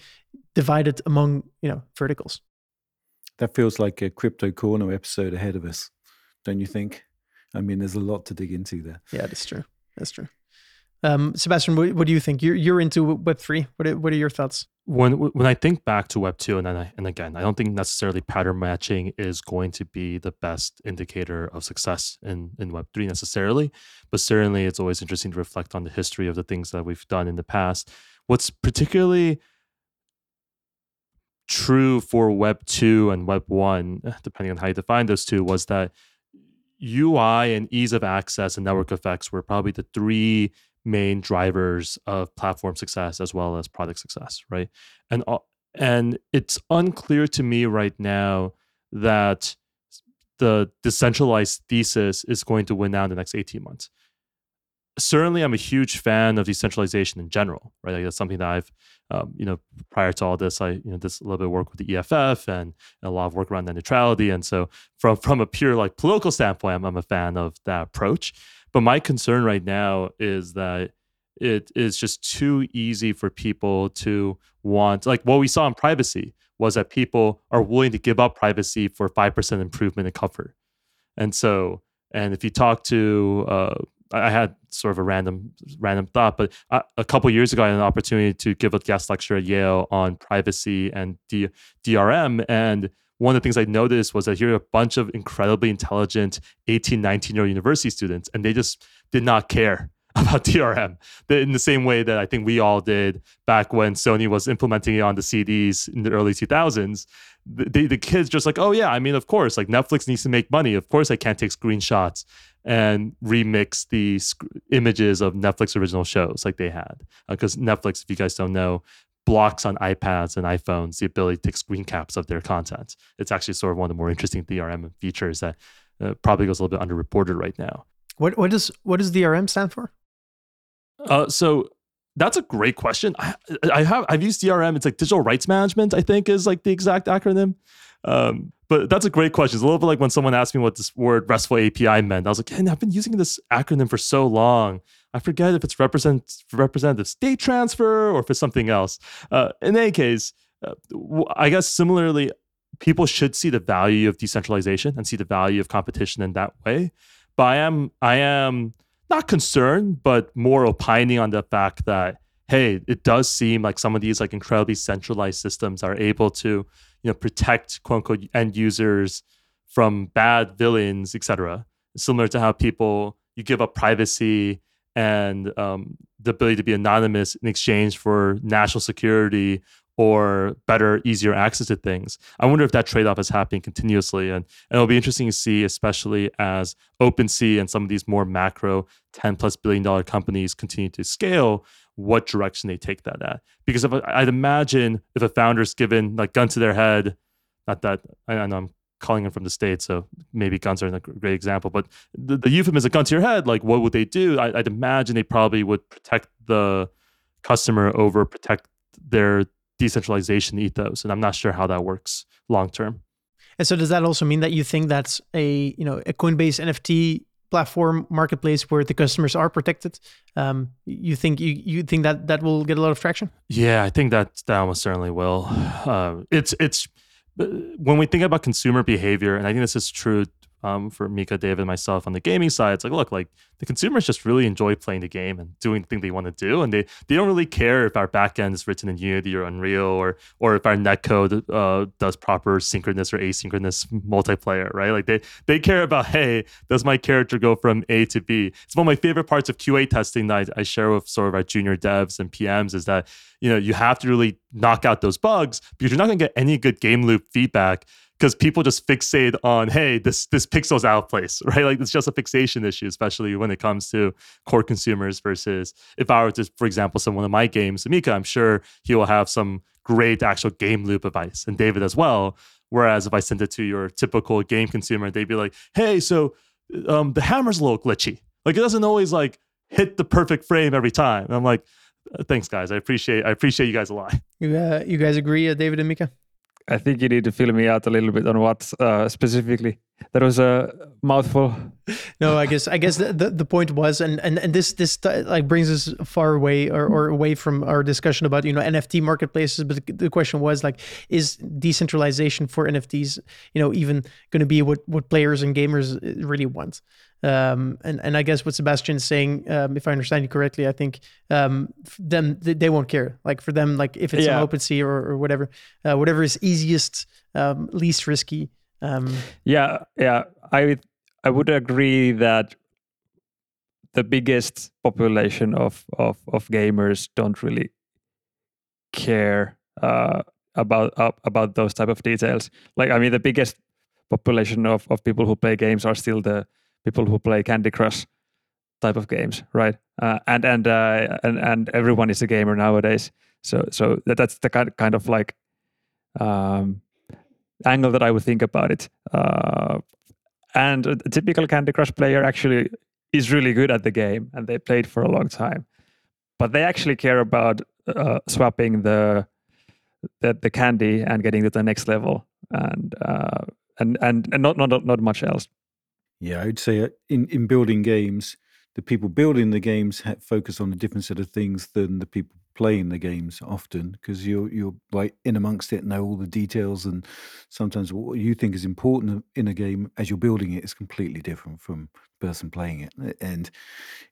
divided among you know verticals. That feels like a crypto corner episode ahead of us, don't you think? I mean, there's a lot to dig into there. Yeah, that's true. That's true. Um, Sebastian, what, what, do you think? You're you're into Web three. What are, what are your thoughts? When when I think back to Web two, and I, and again, I don't think necessarily pattern matching is going to be the best indicator of success in in Web three necessarily, but certainly it's always interesting to reflect on the history of the things that we've done in the past. What's particularly true for Web 2 and Web 1, depending on how you define those two, was that UI and ease of access and network effects were probably the three main drivers of platform success as well as product success, right? And and it's unclear to me right now that the decentralized thesis is going to win out in the next 18 months. Certainly, I'm a huge fan of decentralization in general, right? Like that's something that I've, um, you know, prior to all this, I, you know, this a little bit of work with the EFF and, a lot of work around net neutrality. And so, from from a pure like political standpoint, I'm, I'm a fan of that approach. But my concern right now is that it is just too easy for people to want, like what we saw in privacy was that people are willing to give up privacy for 5% improvement in comfort. And so, and if you talk to, uh, I had sort of a random random thought, but I, a couple years ago, I had an opportunity to give a guest lecture at Yale on privacy and D, DRM. And one of the things I noticed was that here are a bunch of incredibly intelligent 18, 19 year old university students, and they just did not care about DRM in the same way that I think we all did back when Sony was implementing it on the CDs in the early 2000s. The, the kids just like, oh, yeah, I mean, of course, like Netflix needs to make money. Of course, I can't take screenshots and remix the images of Netflix original shows like they had. Because uh, Netflix, if you guys don't know, blocks on iPads and iPhones the ability to take screen caps of their content. It's actually sort of one of the more interesting DRM features that uh, probably goes a little bit underreported right now. What what does what does DRM stand for? Uh, so that's a great question. I, I have I've used DRM. It's like digital rights management. I think is like the exact acronym. Um, but that's a great question. It's a little bit like when someone asked me what this word RESTful API meant. I was like, hey, I've been using this acronym for so long. I forget if it's represent representative state transfer or if it's something else. Uh, in any case, uh, I guess similarly, people should see the value of decentralization and see the value of competition in that way. But I am I am not concerned, but more opining on the fact that hey, it does seem like some of these like incredibly centralized systems are able to you know protect quote unquote end users from bad villains, etc. Similar to how people you give up privacy and um, the ability to be anonymous in exchange for national security or better, easier access to things. I wonder if that trade off is happening continuously. And, and it'll be interesting to see, especially as OpenSea and some of these more macro 10 plus billion dollar companies continue to scale, what direction they take that at. Because if, I'd imagine if a founder's given like gun to their head, not that I know I'm calling them from the states, so maybe guns are a great example. But the, the euphemism "gun to your head," like what would they do? I, would imagine they probably would protect the customer over protect their decentralization ethos, and I'm not sure how that works long term. And so, does that also mean that you think that's a you know a Coinbase NFT platform marketplace where the customers are protected? Um, you think you you think that that will get a lot of traction? Yeah, I think that that almost certainly will. Uh, it's it's Uh, when we think about consumer behavior, and I think this is true um, for Miikka, David, and myself on the gaming side, it's like, look, like the consumers just really enjoy playing the game and doing the thing they want to do, and they they don't really care if our backend is written in Unity or Unreal, or or if our netcode uh, does proper synchronous or asynchronous multiplayer, right? Like they they care about, hey, does my character go from A to B? It's one of my favorite parts of QA testing that I, I share with sort of our junior devs and PMs is that you know you have to really knock out those bugs because you're not going to get any good game loop feedback because people just fixate on hey this this pixel's out of place right? Like it's just a fixation issue especially when it comes to core consumers versus if i were to for example some one of my games amika i'm sure he will have some great actual game loop advice and david as well. Whereas if i send it to your typical game consumer they'd be like hey so um, the hammer's a little glitchy. Like it doesn't always like hit the perfect frame every time. And i'm like uh, thanks guys. I appreciate i appreciate you guys a lot. You, uh, you guys agree uh, david and Miikka I think you need to fill me out a little bit on what uh, specifically that was a mouthful. no, I guess I guess the, the, the, point was, and and and this this like brings us far away or, or away from our discussion about you know NFT marketplaces. But the question was like, is decentralization for NFTs you know even going to be what what players and gamers uh, really want? Um, and and I guess what Sebastian's saying, um, if I understand you correctly, I think um, them they, they, won't care. Like for them, like if it's yeah. an OpenSea or, or whatever, uh, whatever is easiest, um, least risky. Um, yeah, yeah, I I would agree that the biggest population of of of gamers don't really care uh, about uh, about those type of details. Like I mean, the biggest population of of people who play games are still the people who play Candy Crush type of games, right? Uh, and and uh, and and everyone is a gamer nowadays. So so that, that's the kind kind of like um, angle that I would think about it. Uh, and a typical Candy Crush player actually is really good at the game, and they played for a long time, but they actually care about uh, swapping the, the the candy and getting to the next level, and uh, and and and not not not much else. Yeah, I would say uh, in in building games, the people building the games focus on a different set of things than the people playing the games often because you're you're like in amongst it, know all the details, and sometimes what you think is important in a game as you're building it is completely different from the person playing it, and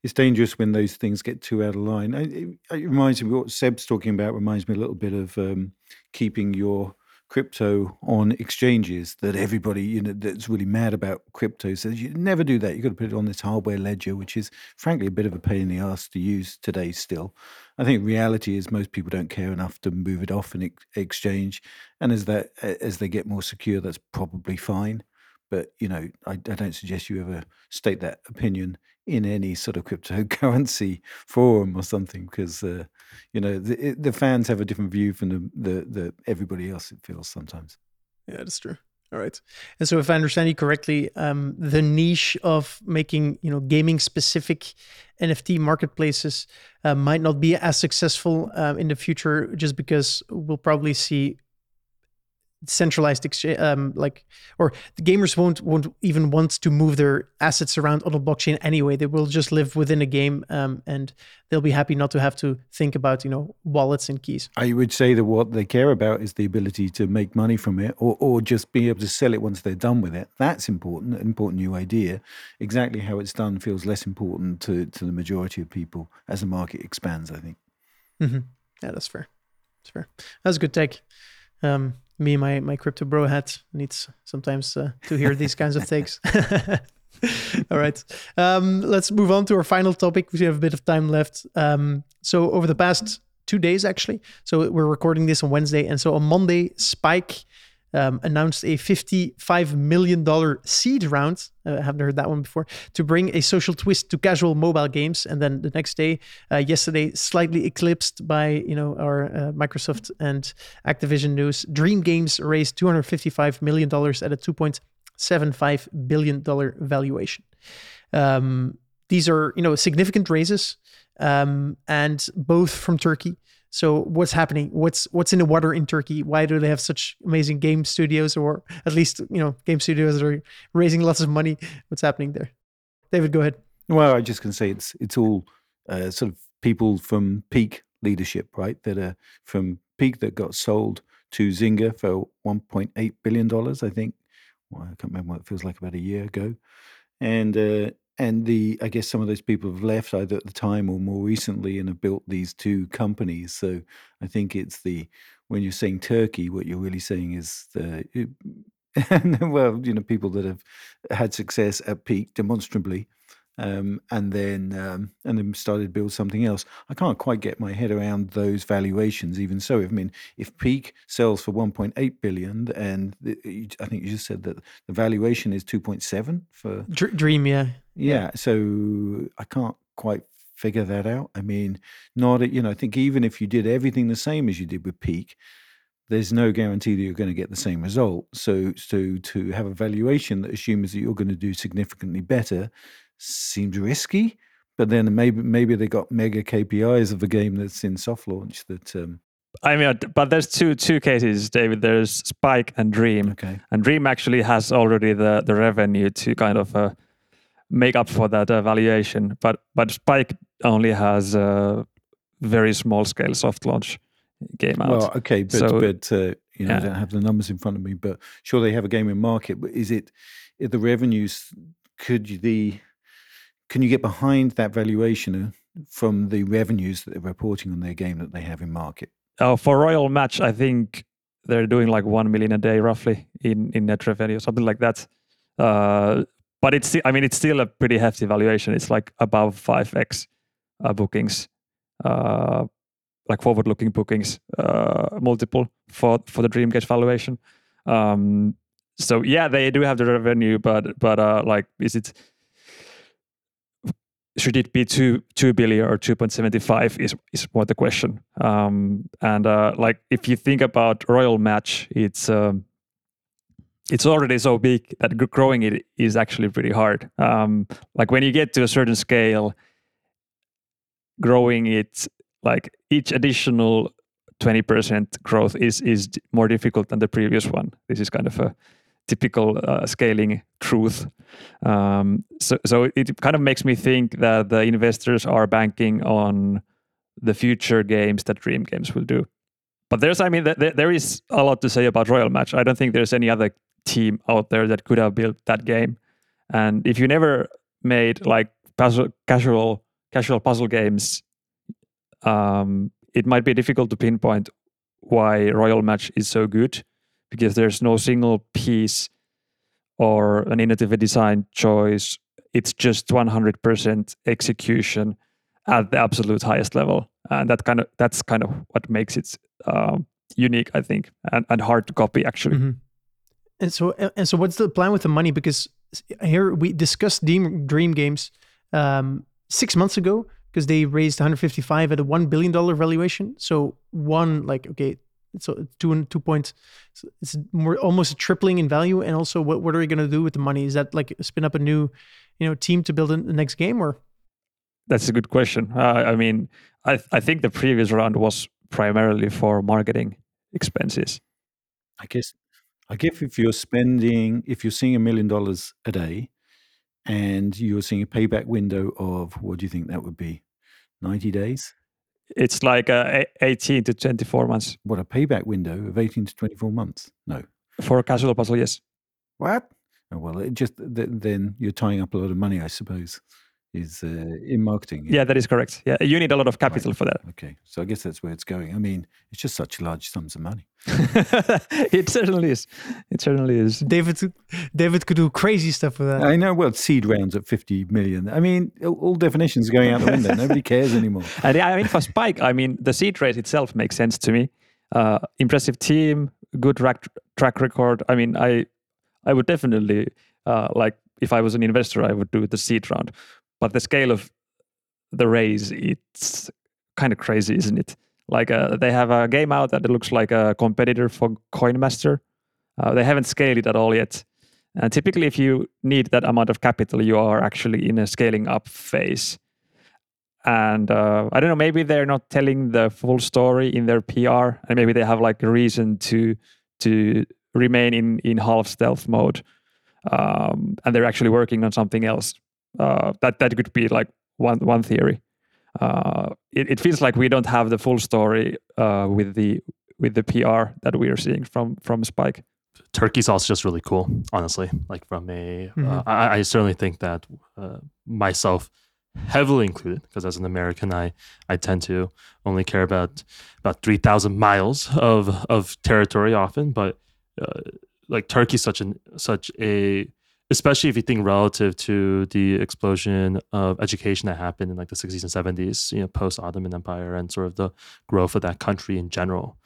it's dangerous when those things get too out of line. It, it reminds me what Seb's talking about. Reminds me a little bit of um, keeping your crypto on exchanges that everybody you know that's really mad about crypto says you never do that. You've got to put it on this hardware ledger which is frankly a bit of a pain in the ass to use today still. I think reality is most people don't care enough to move it off an ex- exchange and as that as they get more secure that's probably fine. But you know I, I don't suggest you ever state that opinion in any sort of cryptocurrency forum or something because uh, you know the, the fans have a different view from the, the, the everybody else it feels sometimes. Yeah that's true. All right. And so if i understand you correctly um, the niche of making you know gaming specific nft marketplaces uh, might not be as successful uh, in the future just because we'll probably see centralized exchange um, like or the gamers won't won't even want to move their assets around on a blockchain anyway. They will just live within a game um, and they'll be happy not to have to think about you know wallets and keys. I would say that what they care about is the ability to make money from it or, or just be able to sell it once they're done with it. That's important an important new idea. Exactly how it's done feels less important to, to the majority of people as the market expands i think. Mm-hmm. yeah that's fair. That's fair. That's a good take. Um, me my my crypto bro hat needs sometimes uh, to hear these kinds of takes. All right, um, let's move on to our final topic. We have a bit of time left. Um, so over the past two days, actually, so we're recording this on Wednesday, and so on Monday, Spike um, announced a $55 million seed round. Uh, I haven't heard that one before. To bring a social twist to casual mobile games. And then the next day, uh, yesterday, slightly eclipsed by you know our uh, Microsoft and Activision news. Dream Games raised $255 million at a $2.75 billion valuation. Um, these are you know significant raises, um, and both from Turkey. So what's happening? What's what's in the water in Turkey? Why do they have such amazing game studios, or at least you know game studios that are raising lots of money? What's happening there? David, go ahead. Well, I just can say it's it's all uh, sort of people from Peak leadership, right? That are from Peak that got sold to Zynga for 1.8 billion dollars, I think. Well, I can't remember what it feels like about a year ago, and uh, and the I guess some of those people have left either at the time or more recently and have built these two companies. So I think it's the when you're saying Turkey, what you're really saying is the well, you know, people that have had success at Peak demonstrably, um, and then um, and then started to build something else. I can't quite get my head around those valuations. Even so, I mean, if Peak sells for 1.8 billion, and the, I think you just said that the valuation is 2.7 for Dream, yeah, yeah. So I can't quite figure that out. I mean, not you know, I think even if you did everything the same as you did with Peak, there's no guarantee that you're going to get the same result. So, so to have a valuation that assumes that you're going to do significantly better seems risky. But then maybe maybe they got mega KPIs of a game that's in soft launch that um, I mean, but there's two two cases, David. There's Spyke and Dream, Okay. and Dream actually has already the the revenue to kind of uh, make up for that uh, valuation. But but Spyke only has a very small scale soft launch game out. Well, okay, but So- but uh, you know, I don't have the numbers in front of me, but sure they have a game in market. But is it the revenues? Could you the can you get behind that valuation uh, from the revenues that they're reporting on their game that they have in market? Oh, for Royal Match, I think they're doing like one million a day, roughly in in net revenue, something like that. Uh, but it's, I mean, it's still a pretty hefty valuation. It's like above five x uh, bookings, uh, like forward-looking bookings uh, multiple for for the Dreamcast valuation. Um, so yeah, they do have the revenue, but but uh, like, is it? should it be two two billion or two point seventy five is is more the question. Um, and uh, like if you think about Royal Match, it's um, it's already so big that growing it is actually pretty hard. Um, like when you get to a certain scale, growing it like each additional twenty percent growth is is more difficult than the previous one. This is kind of a typical uh, scaling truth. Um, so, so it kind of makes me think that the investors are banking on the future games that Dream Games will do. But there's, I mean, th- there is a lot to say about Royal Match. I don't think there's any other team out there that could have built that game. And if you never made like puzzle, casual casual puzzle games, um, it might be difficult to pinpoint why Royal Match is so good because there's no single piece or an innovative design choice. It's just 100% execution at the absolute highest level, and that kind of that's kind of what makes it um, unique, I think, and, and hard to copy actually. Mhm. And so, and so, what's the plan with the money? Because here we discussed Dream, Dream Games um, six months ago because they raised 155 at a one billion dollar valuation. So one, like, okay, so two and two points, so it's more almost a tripling in value. And also, what what are we going to do with the money? Is that like spin up a new, you know, team to build in the next game, or That's a good question. Uh, I mean, I I think the previous round was primarily for marketing expenses. I guess I guess if you're spending if you're seeing a million dollars a day and you're seeing a payback window of what do you think that would be? 90 days? It's like uh, e- 18 to 24 months What a payback window of 18 to 24 months? No. for a casual puzzle. Yes. What? Oh, well, it just th- then you're tying up a lot of money, I suppose, is uh, in marketing. Yeah, that is correct. Yeah, you need a lot of capital for that. Okay, so I guess that's where it's going. I mean, it's just such large sums of money. it certainly is. It certainly is. David David could do crazy stuff with that. I know. Well, seed rounds at 50 million. I mean, all, all definitions are going out the window. Nobody cares anymore. And yeah, I mean, for Spyke, I mean, the seed rate itself makes sense to me. Uh, impressive team, good track track record. I mean, I I would definitely uh, like if I was an investor, I would do the seed round. But the scale of the raise, it's kind of crazy, isn't it? Like uh, they have a game out that looks like a competitor for CoinMaster. Uh, they haven't scaled it at all yet. And typically, if you need that amount of capital, you are actually in a scaling up phase. And uh, I don't know, maybe they're not telling the full story in their PR, and maybe they have like a reason to to remain in in half stealth mode, um, and they're actually working on something else. Uh, that that could be like one one theory. Uh, it, it feels like we don't have the full story uh, with the with the PR that we are seeing from from Spyke. turkey sauce is just really cool honestly like from a uh, Mhm. I, I certainly think that uh, myself heavily included because as an american i i tend to only care about about 3000 miles of of territory often but uh, like turkey's such an such a especially if you think relative to the explosion of education that happened in like the 60s and 70s you know post ottoman empire and sort of the growth of that country in general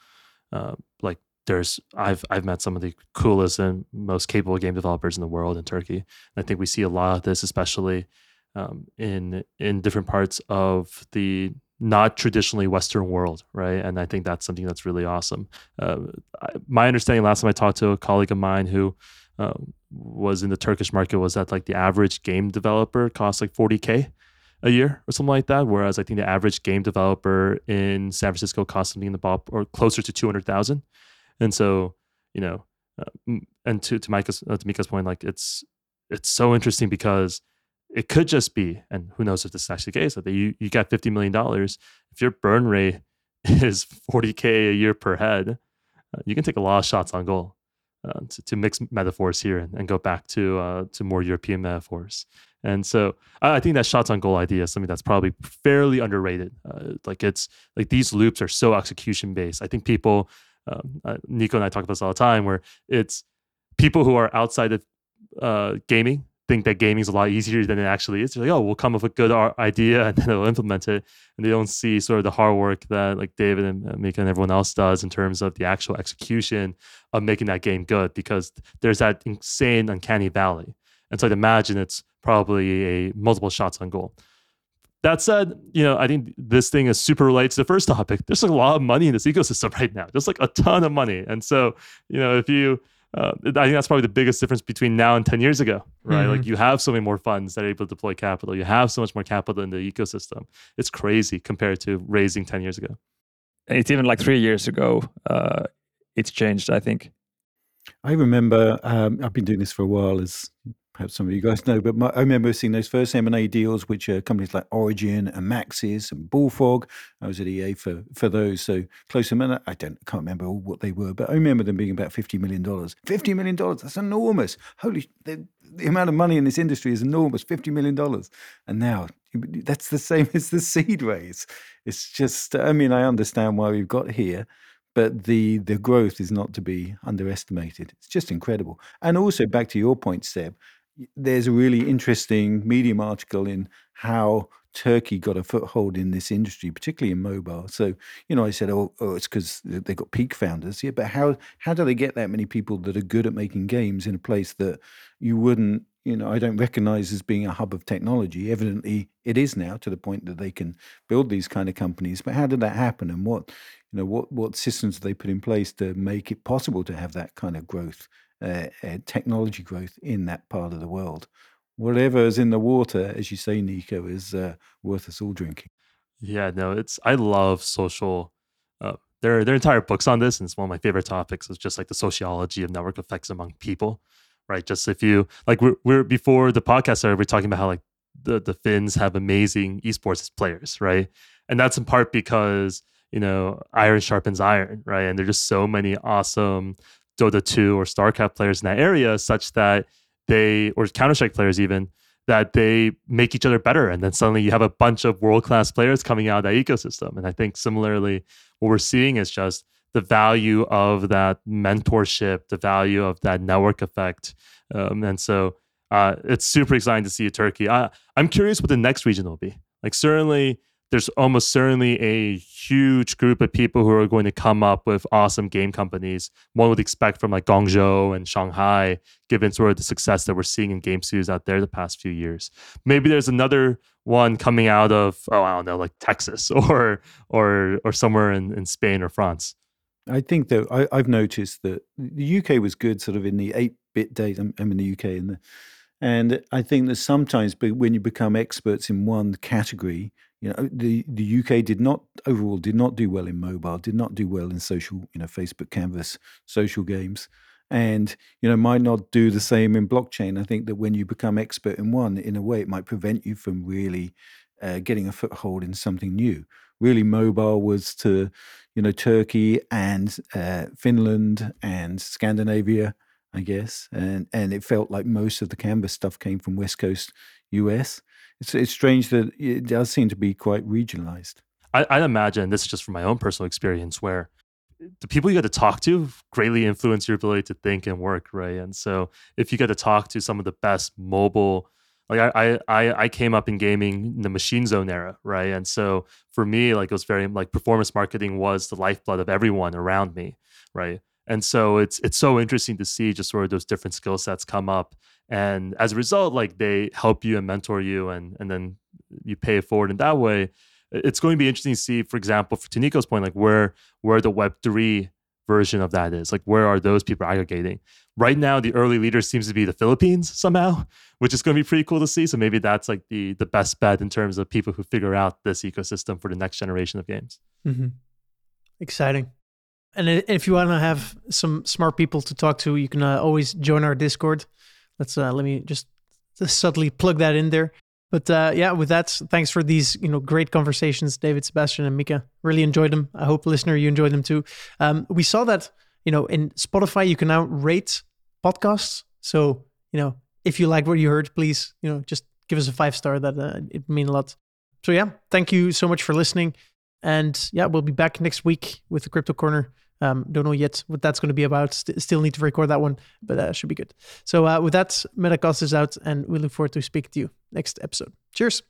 uh, like there's I've I've met some of the coolest and most capable game developers in the world in Turkey. And I think we see a lot of this, especially um, in in different parts of the not traditionally Western world, right? And I think that's something that's really awesome. Uh, my understanding last time I talked to a colleague of mine who uh, was in the Turkish market was that like the average game developer costs like 40k a year or something like that. Whereas I think the average game developer in San Francisco costs something in the ball or closer to 200,000. And so, you know, uh, and to, to Micah's, uh, to Miikka's point, like it's, it's so interesting because it could just be, and who knows if this is actually the case, that you, you got $50 million. If your burn rate is 40K a year per head, uh, you can take a lot of shots on goal. Uh, to, to, mix metaphors here and, and go back to uh, to more European metaphors. And so I, I, think that shots on goal idea is something that's probably fairly underrated. Uh, like it's like these loops are so execution based. I think people, um, uh, Nico and I talk about this all the time, where it's people who are outside of uh, gaming think that gaming is a lot easier than it actually is. They're like, oh, we'll come up with a good idea and then they'll implement it. And they don't see sort of the hard work that like David and uh, Mika and everyone else does in terms of the actual execution of making that game good because there's that insane uncanny valley. And so I'd imagine it's probably a multiple shots on goal. That said, you know, I think this thing is super related to the first topic. There's a lot of money in this ecosystem right now. There's like a ton of money. And so, you know, if you uh, I think that's probably the biggest difference between now and 10 years ago, right? Mm-hmm. Like you have so many more funds that are able to deploy capital. You have so much more capital in the ecosystem. It's crazy compared to raising 10 years ago. It's even like three years ago. Uh, it's changed, I think. I remember um, I've been doing this for a while, as perhaps some of you guys know, but my, I remember seeing those first M&A deals, which are companies like Origin and Maxis and Bullfrog. I was at EA for, for those, so close to them. I don't can't remember what they were, but I remember them being about $50 million. $50 million, that's enormous. Holy, the, the amount of money in this industry is enormous, $50 million. And now that's the same as the seed raise. It's just, I mean, I understand why we've got here, but the the growth is not to be underestimated. It's just incredible. And also back to your point, Seb, there's a really interesting Medium article in how Turkey got a foothold in this industry, particularly in mobile. So, you know, I said, oh, oh it's because they got Peak founders. Yeah, but how how do they get that many people that are good at making games in a place that you wouldn't, you know, I don't recognize as being a hub of technology. Evidently, it is now to the point that they can build these kind of companies. But how did that happen, and what, you know, what what systems they put in place to make it possible to have that kind of growth? uh, uh, technology growth in that part of the world. Whatever is in the water, as you say, Nico, is uh, worth us all drinking. Yeah, no, it's I love social. Uh, there, there are entire books on this, and it's one of my favorite topics. Is just like the sociology of network effects among people, right? Just if you like, we're, we're before the podcast started, we are talking about how like the the Finns have amazing esports players, right? And that's in part because you know iron sharpens iron, right? And there's just so many awesome Dota 2 or StarCraft players in that area such that they, or Counter Strike players even, that they make each other better. And then suddenly you have a bunch of world class players coming out of that ecosystem. And I think similarly, what we're seeing is just the value of that mentorship, the value of that network effect. Um, and so uh, it's super exciting to see Turkey. I, I'm curious what the next region will be. Like, certainly, there's almost certainly a huge group of people who are going to come up with awesome game companies. One would expect from like Guangzhou and Shanghai, given sort of the success that we're seeing in game studios out there the past few years. Maybe there's another one coming out of oh I don't know like Texas or or or somewhere in, in Spain or France. I think that I, have noticed that the UK was good sort of in the eight bit days. I'm, I'm in the UK and the, and I think that sometimes when you become experts in one category, you know, the the UK did not overall did not do well in mobile, did not do well in social, you know, Facebook Canvas social games, and you know might not do the same in blockchain. I think that when you become expert in one, in a way, it might prevent you from really uh, getting a foothold in something new. Really, mobile was to you know Turkey and uh, Finland and Scandinavia, I guess, and and it felt like most of the Canvas stuff came from West Coast US it's it's strange that it does seem to be quite regionalized. I, I imagine this is just from my own personal experience where the people you get to talk to greatly influence your ability to think and work, right? And so if you get to talk to some of the best mobile like I, I I came up in gaming in the machine zone era, right? And so for me, like it was very like performance marketing was the lifeblood of everyone around me, right? And so it's it's so interesting to see just sort of those different skill sets come up and as a result like they help you and mentor you and and then you pay it forward in that way it's going to be interesting to see for example for Nico's point like where where the web3 version of that is like where are those people aggregating right now the early leader seems to be the Philippines somehow, which is going to be pretty cool to see. So maybe that's like the the best bet in terms of people who figure out this ecosystem for the next generation of games. Mm-hmm. Exciting. And if you want to have some smart people to talk to, you can uh, always join our Discord. Let's uh, let me just subtly plug that in there. But uh, yeah, with that, thanks for these you know great conversations, David, Sebastian, and Miikka. Really enjoyed them. I hope listener you enjoyed them too. Um, we saw that you know in Spotify you can now rate podcasts. So you know if you like what you heard, please you know just give us a five star. That uh, it mean a lot. So yeah, thank you so much for listening. And yeah, we'll be back next week with the Crypto Corner. Um, don't know yet what that's going to be about. St- still need to record that one, but that uh, should be good. So uh, with that, Metacast is out, and we look forward to speak to you next episode. Cheers.